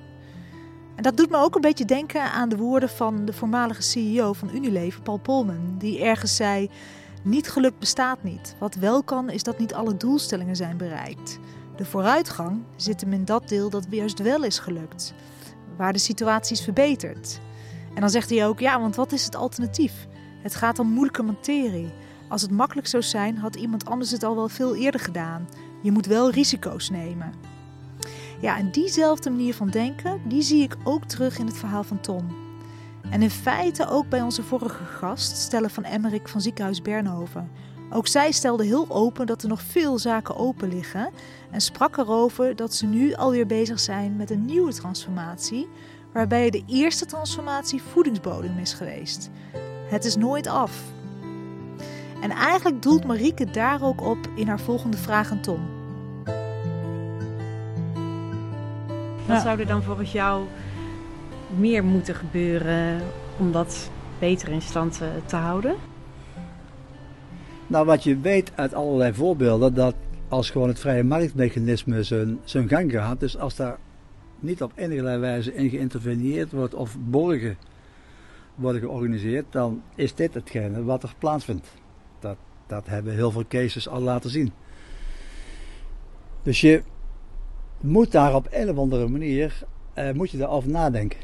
Speaker 2: En dat doet me ook een beetje denken aan de woorden van de voormalige CEO van Unilever, Paul Polman, die ergens zei: Niet gelukt bestaat niet. Wat wel kan, is dat niet alle doelstellingen zijn bereikt. De vooruitgang zit hem in dat deel dat juist wel is gelukt, waar de situatie is verbeterd. En dan zegt hij ook: Ja, want wat is het alternatief? Het gaat om moeilijke materie. Als het makkelijk zou zijn, had iemand anders het al wel veel eerder gedaan. Je moet wel risico's nemen. Ja, en diezelfde manier van denken, die zie ik ook terug in het verhaal van Tom. En in feite ook bij onze vorige gast, Stella van Emmerik van Ziekenhuis Bernhoven. Ook zij stelde heel open dat er nog veel zaken open liggen en sprak erover dat ze nu alweer bezig zijn met een nieuwe transformatie, waarbij de eerste transformatie voedingsbodem is geweest. Het is nooit af. En eigenlijk doelt Marieke daar ook op in haar volgende vraag aan Tom.
Speaker 4: Wat zou er dan volgens jou meer moeten gebeuren om dat beter in stand eh, te houden?
Speaker 3: Nou, wat je weet uit allerlei voorbeelden, dat als gewoon het vrije marktmechanisme zijn, zijn gang gaat, dus als daar niet op enige wijze in geïnterveneerd wordt of borgen worden georganiseerd, dan is dit hetgene wat er plaatsvindt. Dat, dat hebben heel veel cases al laten zien. Dus je moet daar op een of andere manier eh, moet je daarover nadenken.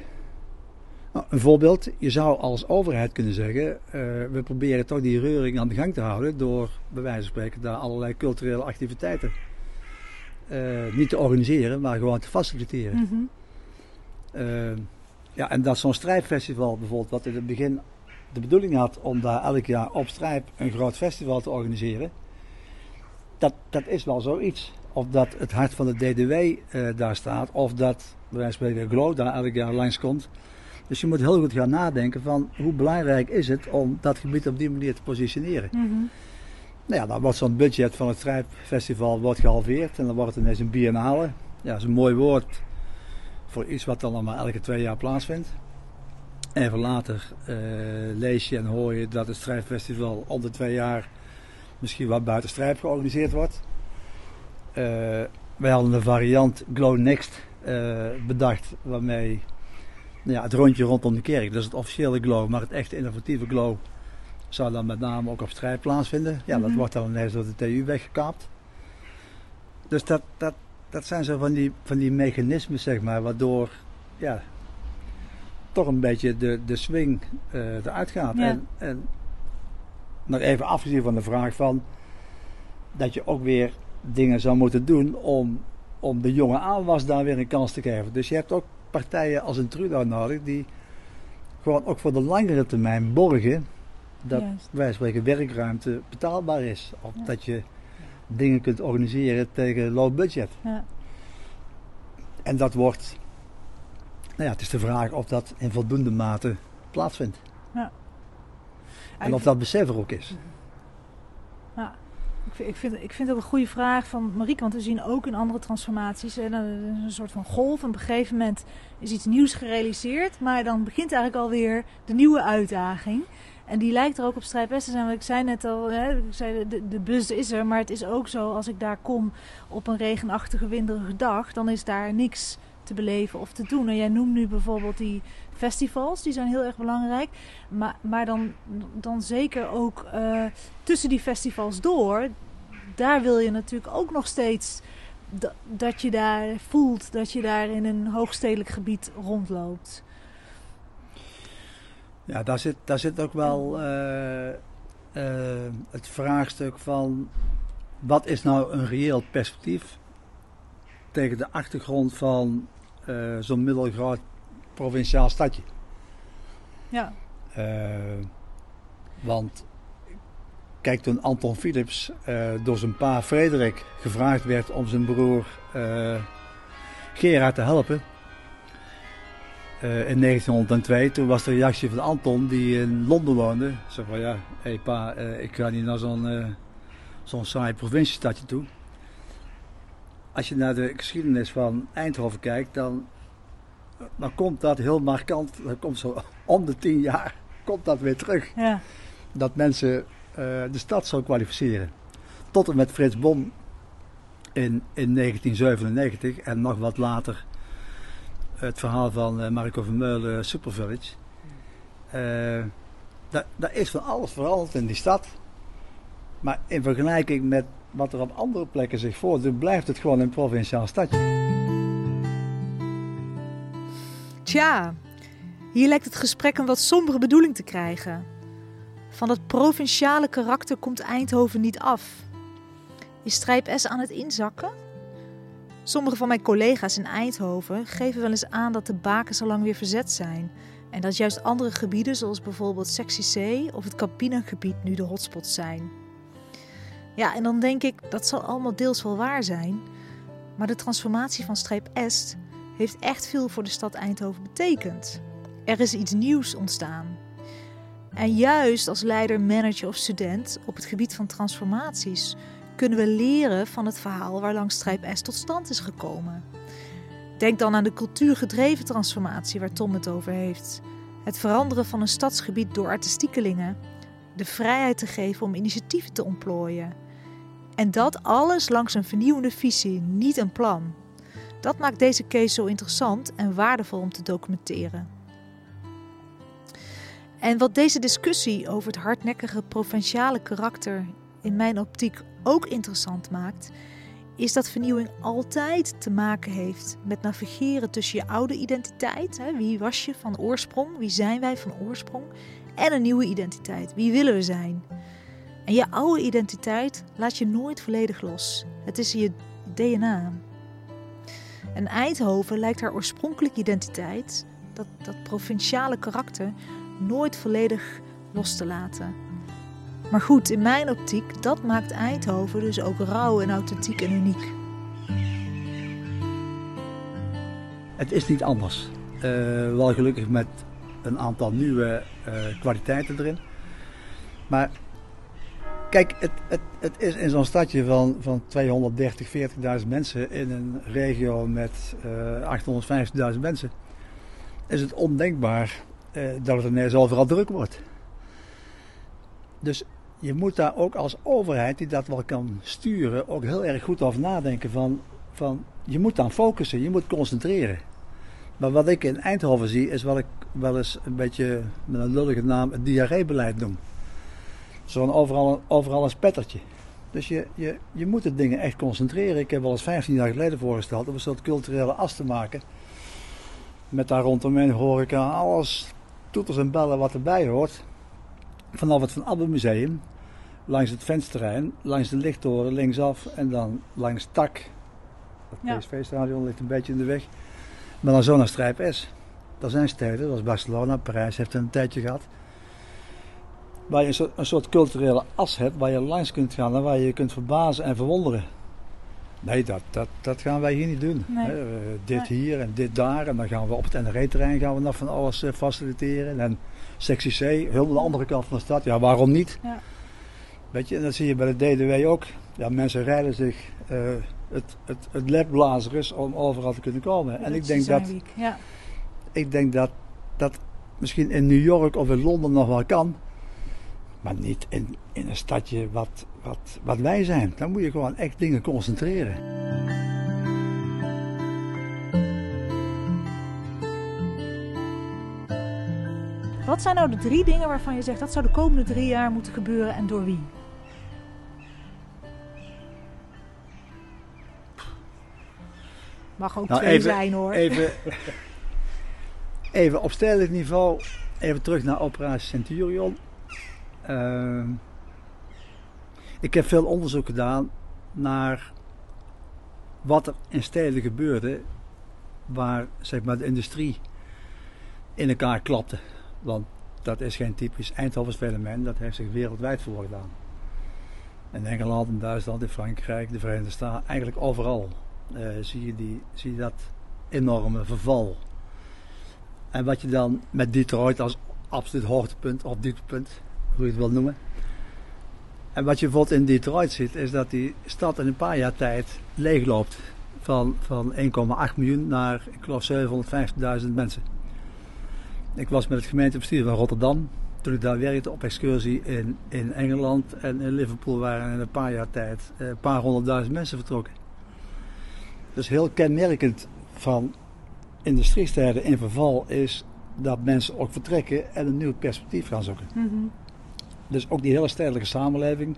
Speaker 3: Nou, een voorbeeld, je zou als overheid kunnen zeggen, uh, we proberen toch die reuring aan de gang te houden door bij wijze van spreken daar allerlei culturele activiteiten uh, niet te organiseren, maar gewoon te faciliteren. Mm -hmm. uh, ja, en dat zo'n strijdfestival bijvoorbeeld, wat in het begin de bedoeling had om daar elk jaar op Strijp een groot festival te organiseren, dat, dat is wel zoiets. Of dat het hart van de DDW uh, daar staat, of dat bij wijze van spreken Glow daar elk jaar langskomt. Dus je moet heel goed gaan nadenken van hoe belangrijk is het om dat gebied op die manier te positioneren. Mm -hmm. Nou ja, dan wordt zo'n budget van het Strijpfestival wordt gehalveerd en dan wordt het ineens een biennale. Ja, dat is een mooi woord voor iets wat dan maar elke twee jaar plaatsvindt. Even later uh, lees je en hoor je dat het Strijpfestival om de twee jaar misschien wat buiten Strijp georganiseerd wordt. Uh, wij hadden een variant Glow Next uh, bedacht waarmee nou ja, het rondje rondom de kerk, dat is het officiële Glow, maar het echte innovatieve Glow zou dan met name ook op strijd plaatsvinden. Ja, mm -hmm. dat wordt dan ineens door de TU weggekaapt. Dus dat, dat, dat zijn zo van die, van die mechanismen, zeg maar, waardoor ja, toch een beetje de, de swing uh, eruit gaat. Ja. En, en nog even afgezien van de vraag van dat je ook weer dingen zou moeten doen om, om de jonge aanwas daar weer een kans te geven. Dus je hebt ook partijen als een Trudeau nodig die gewoon ook voor de langere termijn borgen dat wij spreken werkruimte betaalbaar is. Of ja. dat je dingen kunt organiseren tegen low budget. Ja. En dat wordt, nou ja, het is de vraag of dat in voldoende mate plaatsvindt. Ja. En of dat besef er ook is.
Speaker 2: Ik vind, ik, vind, ook een goede vraag van Marieke, want we zien ook in andere transformaties hè, een soort van golf. Op een gegeven moment is iets nieuws gerealiseerd, maar dan begint eigenlijk alweer de nieuwe uitdaging. En die lijkt er ook op strijdbest te zijn. Want ik zei net al, hè, ik zei, de, de bus is er. Maar het is ook zo, als ik daar kom op een regenachtige, winderige dag... dan is daar niks te beleven of te doen. En jij noemt nu bijvoorbeeld die festivals. Die zijn heel erg belangrijk. Maar, maar dan, dan zeker ook uh, tussen die festivals door... daar wil je natuurlijk ook nog steeds... dat je daar voelt dat je daar in een hoogstedelijk gebied rondloopt.
Speaker 3: Ja, daar zit, daar zit ook wel uh, uh, het vraagstuk van wat is nou een reëel perspectief tegen de achtergrond van uh, zo'n middelgroot provinciaal stadje.
Speaker 2: Ja.
Speaker 3: want kijk, toen Anton Philips door zijn pa Frederik gevraagd werd om zijn broer Gerard te helpen, uh, in 1902, toen was de reactie van Anton, die in Londen woonde. Zo van ja, hé hey pa, uh, ik ga niet naar zo'n uh, zo'n saai provinciestadje toe. Als je naar de geschiedenis van Eindhoven kijkt, dan, dan komt dat heel markant, dat komt zo om de tien jaar, komt dat weer terug.
Speaker 2: Ja.
Speaker 3: Dat mensen de stad zo kwalificeren. Tot en met Frits Bom in, in 1997 en nog wat later het verhaal van uh, Marco Vermeulen, Super Village. Uh, daar, daar is van alles veranderd in die stad. Maar in vergelijking met wat er op andere plekken zich voordoet, blijft het gewoon een provinciaal stadje.
Speaker 2: Tja, hier lijkt het gesprek een wat sombere bedoeling te krijgen. Van dat provinciale karakter komt Eindhoven niet af. Is Strijp S aan het inzakken? Sommige van mijn collega's in Eindhoven geven wel eens aan dat de bakens al lang weer verzet zijn. En dat juist andere gebieden, zoals bijvoorbeeld Sectie C of het Campina-gebied, nu de hotspots zijn. Ja, en dan denk ik, dat zal allemaal deels wel waar zijn. Maar de transformatie van streep S heeft echt veel voor de stad Eindhoven betekend. Er is iets nieuws ontstaan. En juist als leider, manager of student op het gebied van transformaties kunnen we leren van het verhaal waar langs Strijp S tot stand is gekomen. Denk dan aan de cultuurgedreven transformatie waar Tom het over heeft. Het veranderen van een stadsgebied door artistiekelingen. De vrijheid te geven om initiatieven te ontplooien. En dat alles langs een vernieuwende visie, niet een plan. Dat maakt deze case zo interessant en waardevol om te documenteren. En wat deze discussie over het hardnekkige provinciale karakter in mijn optiek ook interessant maakt, is dat vernieuwing altijd te maken heeft met navigeren tussen je oude identiteit, wie was je van oorsprong, wie zijn wij van oorsprong, en een nieuwe identiteit, wie willen we zijn. En je oude identiteit laat je nooit volledig los. Het is je DNA. En Eindhoven lijkt haar oorspronkelijke identiteit, dat, dat provinciale karakter, nooit volledig los te laten. Maar goed, in mijn optiek, dat maakt Eindhoven dus ook rauw en authentiek en uniek.
Speaker 3: Het is niet anders. Uh, wel gelukkig met een aantal nieuwe uh, kwaliteiten erin. Maar kijk, het, het, het is in zo'n stadje van, van 230, 40.000 mensen in een regio met uh, 850.000 mensen, is het ondenkbaar dat het ineens overal druk wordt. Dus je moet daar ook als overheid die dat wel kan sturen, ook heel erg goed over nadenken van, van je moet dan focussen, je moet concentreren. Maar wat ik in Eindhoven zie, is wat ik wel eens een beetje met een lullige naam het diarreebeleid noem. Zo'n overal, overal een spettertje. Dus je, je, je moet de dingen echt concentreren. Ik heb wel eens 15 jaar geleden voorgesteld om een soort culturele as te maken. Met daar rondomheen horeca, alles, toeters en bellen wat erbij hoort. Vanaf het Van Abbe Museum langs het vensterrein, langs de lichttoren linksaf en dan langs Tak. Het ja. PSV-stadion ligt een beetje in de weg. Maar dan zo naar Strijp S. Dat zijn steden, zoals Barcelona, Parijs heeft een tijdje gehad. Waar je een soort, culturele as hebt waar je langs kunt gaan en waar je je kunt verbazen en verwonderen. Nee, dat, dat, dat gaan wij hier niet doen. Nee. dit hier en dit daar. En dan gaan we op het NRE-terrein gaan we nog van alles uh, faciliteren. En sectie C, helemaal de andere kant van de stad. Ja, waarom niet? Ja. Weet je, en dat zie je bij de DDW ook. Ja, mensen rijden zich uh, het, het, het om overal te kunnen komen. en ik denk dat, ja. Ik denk dat dat misschien in New York of in Londen nog wel kan. Maar niet in, in een stadje wat, wat, wat wij zijn. Dan moet je gewoon echt dingen concentreren.
Speaker 2: Wat zijn nou de drie dingen waarvan je zegt dat zou de komende drie jaar moeten gebeuren en door wie? Mag ook nou, twee zijn hoor.
Speaker 3: Even, even op stedelijk niveau, even terug naar operatie Centurion. Uh, ik heb veel onderzoek gedaan naar wat er in steden gebeurde waar zeg maar, de industrie in elkaar klapte. Want dat is geen typisch Eindhovens fenomeen, dat heeft zich wereldwijd voorgedaan. In Engeland, in Duitsland, in Frankrijk, de Verenigde Staten, eigenlijk overal uh, zie, je die, zie je dat enorme verval. En wat je dan met Detroit als absoluut hoogtepunt of dieptepunt, hoe je het wil noemen. En wat je bijvoorbeeld in Detroit ziet, is dat die stad in een paar jaar tijd leegloopt. Van, van 1,8 miljoen naar, ik geloof, 750.000 mensen. Ik was met het gemeentebestuur van Rotterdam. Toen ik daar werkte op excursie in, in Engeland en in Liverpool waren in een paar jaar tijd een paar honderdduizend mensen vertrokken. Dus heel kenmerkend van industriesteden in verval is dat mensen ook vertrekken en een nieuw perspectief gaan zoeken. Mhm. Dus ook die hele stedelijke samenleving,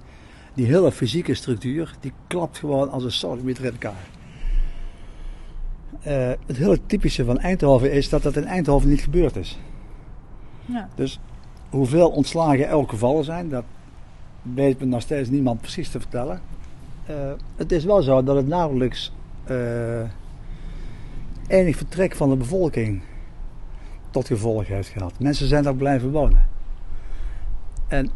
Speaker 3: die hele fysieke structuur, die klapt gewoon als een sodomieter in elkaar. Uh, het hele typische van Eindhoven is dat dat in Eindhoven niet gebeurd is. Ja. Dus hoeveel ontslagen elk geval zijn, dat weet me nog steeds niemand precies te vertellen. Uh, het is wel zo dat het nauwelijks uh, enig vertrek van de bevolking tot gevolg heeft gehad. Mensen zijn daar blijven wonen. En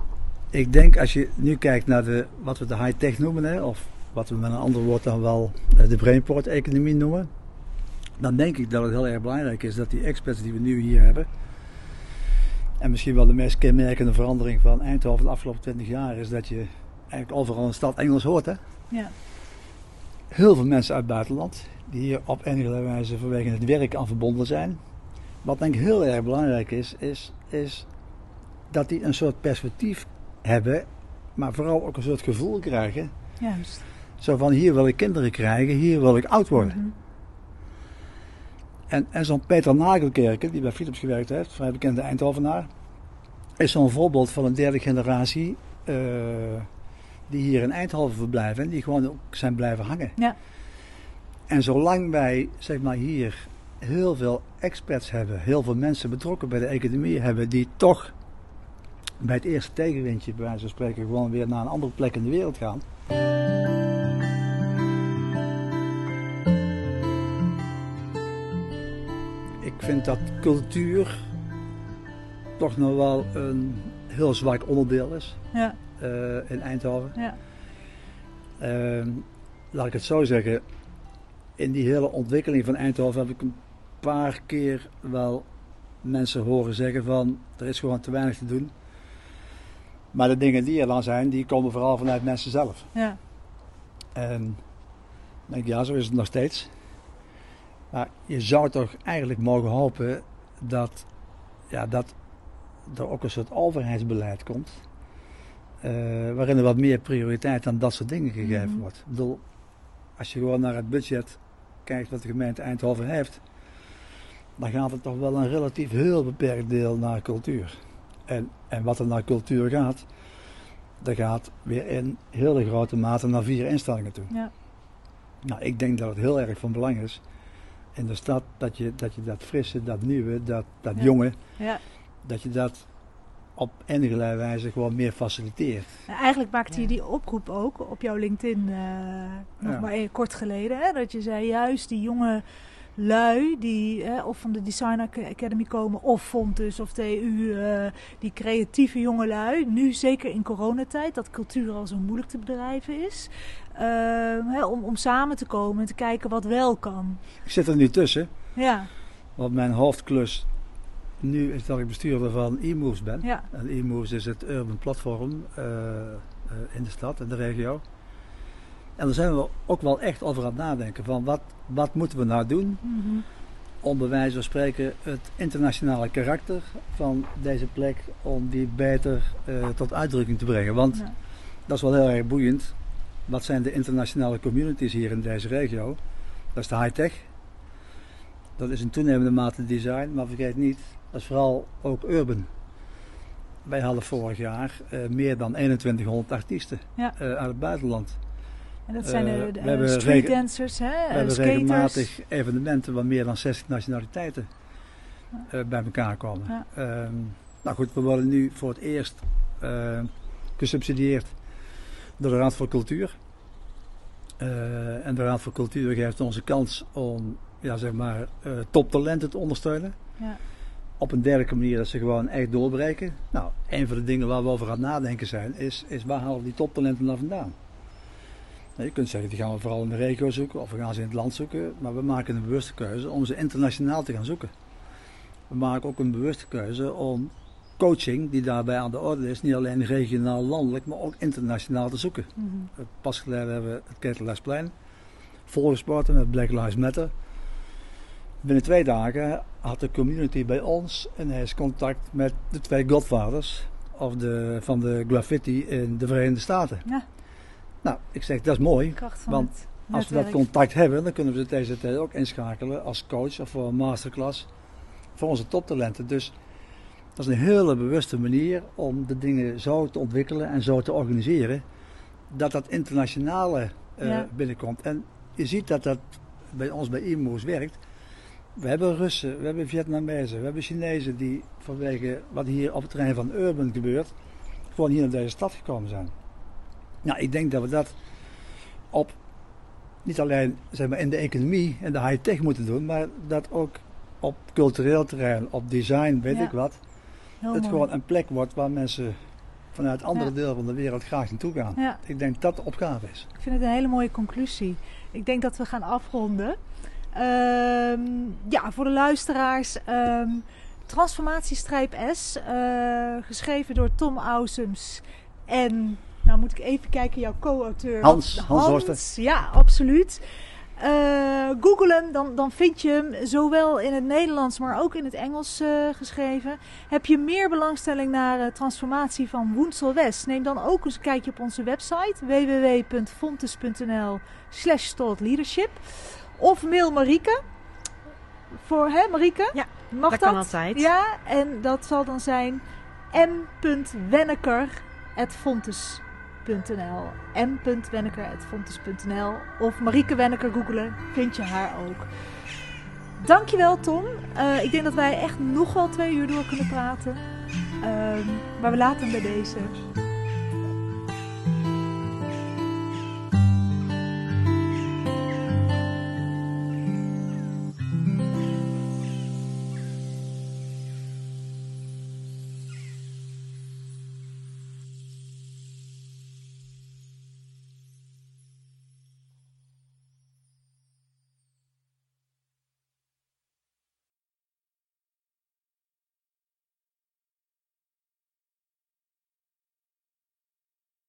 Speaker 3: ik denk als je nu kijkt naar de, wat we de high-tech noemen, hè, of wat we met een ander woord dan wel de brainport-economie noemen. dan denk ik dat het heel erg belangrijk is dat die experts die we nu hier hebben. En misschien wel de meest kenmerkende verandering van Eindhoven de afgelopen 20 jaar is dat je eigenlijk overal in de stad Engels hoort. Hè?
Speaker 2: Ja.
Speaker 3: Heel veel mensen uit het buitenland die hier op enige wijze vanwege het werk aan verbonden zijn. Wat denk ik heel erg belangrijk is, is, is dat die een soort perspectief hebben, maar vooral ook een soort gevoel krijgen.
Speaker 2: Juist.
Speaker 3: Zo van hier wil ik kinderen krijgen, hier wil ik oud worden.
Speaker 2: Mhm.
Speaker 3: En, en zo'n Peter Nagelkerken, die bij Philips gewerkt heeft, vrij bekende Eindhovenaar, is zo'n voorbeeld van een derde generatie eh, die hier in Eindhoven verblijven en die gewoon ook zijn blijven hangen.
Speaker 2: Ja.
Speaker 3: En zolang wij zeg maar, hier heel veel experts hebben, heel veel mensen betrokken bij de economie hebben, die toch bij het eerste tegenwindje, bij wijze van spreken, gewoon weer naar een andere plek in de wereld gaan. Ik vind dat cultuur toch nog wel een heel zwak onderdeel is
Speaker 2: Ja.
Speaker 3: Eh, in Eindhoven.
Speaker 2: Ja.
Speaker 3: Ehm, laat ik het zo zeggen. In die hele ontwikkeling van Eindhoven heb ik een paar keer wel mensen horen zeggen van er is gewoon te weinig te doen. Maar de dingen die er dan zijn, die komen vooral vanuit mensen zelf.
Speaker 2: Ja.
Speaker 3: En denk ik, ja, zo is het nog steeds. Maar je zou toch eigenlijk mogen hopen dat, ja, dat er ook een soort overheidsbeleid komt. Eh, waarin er wat meer prioriteit aan dat soort dingen gegeven
Speaker 2: Mhm.
Speaker 3: wordt. Ik bedoel, als je gewoon naar het budget kijkt wat de gemeente Eindhoven heeft, dan gaat het toch wel een relatief heel beperkt deel naar cultuur. En, en wat er naar cultuur gaat, dat gaat weer in hele grote mate naar vier instellingen toe.
Speaker 2: Ja.
Speaker 3: Nou, ik denk dat het heel erg van belang is in de stad dat je dat, je dat frisse, dat nieuwe, dat, dat
Speaker 2: Ja.
Speaker 3: jonge,
Speaker 2: Ja.
Speaker 3: dat je dat op enige wijze gewoon meer faciliteert.
Speaker 2: Nou, Eigenlijk maakte je die oproep ook op jouw LinkedIn eh, nog
Speaker 3: Ja.
Speaker 2: maar even kort geleden. Hè? Dat je zei juist die jonge lui die hè, of van de Design Ac- Academy komen of Fontus of TU, eh, die creatieve jonge lui. Nu zeker in coronatijd, dat cultuur al zo moeilijk te bedrijven is. eh, hè, om, om samen te komen en te kijken wat wel kan.
Speaker 3: Ik zit er nu tussen,
Speaker 2: Ja,
Speaker 3: want mijn hoofdklus nu is dat ik bestuurder van e-moves ben.
Speaker 2: ja,
Speaker 3: En e-moves is het urban platform eh, eh, in de stad en de regio. En daar zijn we ook wel echt over aan het nadenken van wat, wat moeten we nou doen
Speaker 2: mhm,
Speaker 3: om bij wijze van spreken het internationale karakter van deze plek, om die beter eh, tot uitdrukking te brengen. Want
Speaker 2: ja,
Speaker 3: dat is wel heel erg boeiend. Wat zijn de internationale communities hier in deze regio? Dat is de high-tech. Dat is in toenemende mate design, maar vergeet niet, dat is vooral ook urban. Wij hadden vorig jaar eh, meer dan 2100 artiesten
Speaker 2: Ja.
Speaker 3: eh, uit het buitenland.
Speaker 2: En dat zijn
Speaker 3: Eh,
Speaker 2: de, de
Speaker 3: we hebben
Speaker 2: street dancers, hè,
Speaker 3: We
Speaker 2: eh,
Speaker 3: hebben
Speaker 2: skaters.
Speaker 3: regelmatig evenementen waar meer dan 60 nationaliteiten eh, bij elkaar komen.
Speaker 2: Ja.
Speaker 3: Ehm, nou goed, we worden nu voor het eerst eh, gesubsidieerd door de Raad voor Cultuur. Eh, en de Raad voor Cultuur geeft ons een kans om ja, zeg maar, eh, toptalenten te ondersteunen.
Speaker 2: Ja.
Speaker 3: Op een dergelijke manier dat ze gewoon echt doorbreken. Nou, een van de dingen waar we over aan het nadenken zijn, is, is waar halen we die toptalenten nou vandaan? Nou, je kunt zeggen, die gaan we vooral in de regio zoeken of we gaan ze in het land zoeken. Maar we maken een bewuste keuze om ze internationaal te gaan zoeken. We maken ook een bewuste keuze om coaching, die daarbij aan de orde is, niet alleen regionaal, landelijk, maar ook internationaal te zoeken.
Speaker 2: Mhm.
Speaker 3: Pas geleden hebben we het Ketelesplein volgespoten met Black Lives Matter. Binnen twee dagen had de community bij ons ineens contact met de twee godfathers of de, van de graffiti in de Verenigde Staten.
Speaker 2: Ja.
Speaker 3: Nou, ik zeg dat is mooi. Want Als we dat contact hebben, dan kunnen we ze deze tijd ook inschakelen als coach of voor een masterclass voor onze toptalenten. Dus dat is een hele bewuste manier om de dingen zo te ontwikkelen en zo te organiseren dat dat internationale eh,
Speaker 2: Ja.
Speaker 3: binnenkomt. En je ziet dat dat bij ons bij IMO's werkt. We hebben Russen, we hebben Vietnamezen, we hebben Chinezen die vanwege wat hier op het terrein van Urban gebeurt, gewoon hier naar deze stad gekomen zijn. Nou, ik denk dat we dat op niet alleen zeg maar, in de economie en de high-tech moeten doen, maar dat ook op cultureel terrein, op design, weet
Speaker 2: Ja.
Speaker 3: ik wat,
Speaker 2: Heel
Speaker 3: het
Speaker 2: mooi.
Speaker 3: gewoon een plek wordt waar mensen vanuit andere
Speaker 2: Ja.
Speaker 3: delen van de wereld graag naartoe gaan.
Speaker 2: Ja.
Speaker 3: Ik denk dat de opgave is.
Speaker 2: Ik vind het een hele mooie conclusie. Ik denk dat we gaan afronden. Ehm, ja, voor de luisteraars. ehm Transformatiestrijp S, eh, geschreven door Tom Ausums en, nou moet ik even kijken, jouw co-auteur.
Speaker 3: Hans,
Speaker 2: Wat-
Speaker 3: Hans Horsten.
Speaker 2: Ja, absoluut. Eh, Google hem, dan, dan vind je hem zowel in het Nederlands, maar ook in het Engels eh, geschreven. Heb je meer belangstelling naar eh, transformatie van Woensel West? Neem dan ook eens een kijkje op onze website www.fontes.nl slash leadership. Of mail Marieke. Voor, hè Marieke?
Speaker 4: Ja,
Speaker 2: Mag
Speaker 4: dat
Speaker 2: dat?
Speaker 4: kan altijd.
Speaker 2: Ja, en dat zal dan zijn m.wenneker.fontes.nl m.wenneker.fontes.nl Of Marieke Wenneker googelen, vind je haar ook. Dankjewel Tom. Eh, ik denk dat wij echt nog wel twee uur door kunnen praten. Ehm, maar we laten hem bij deze.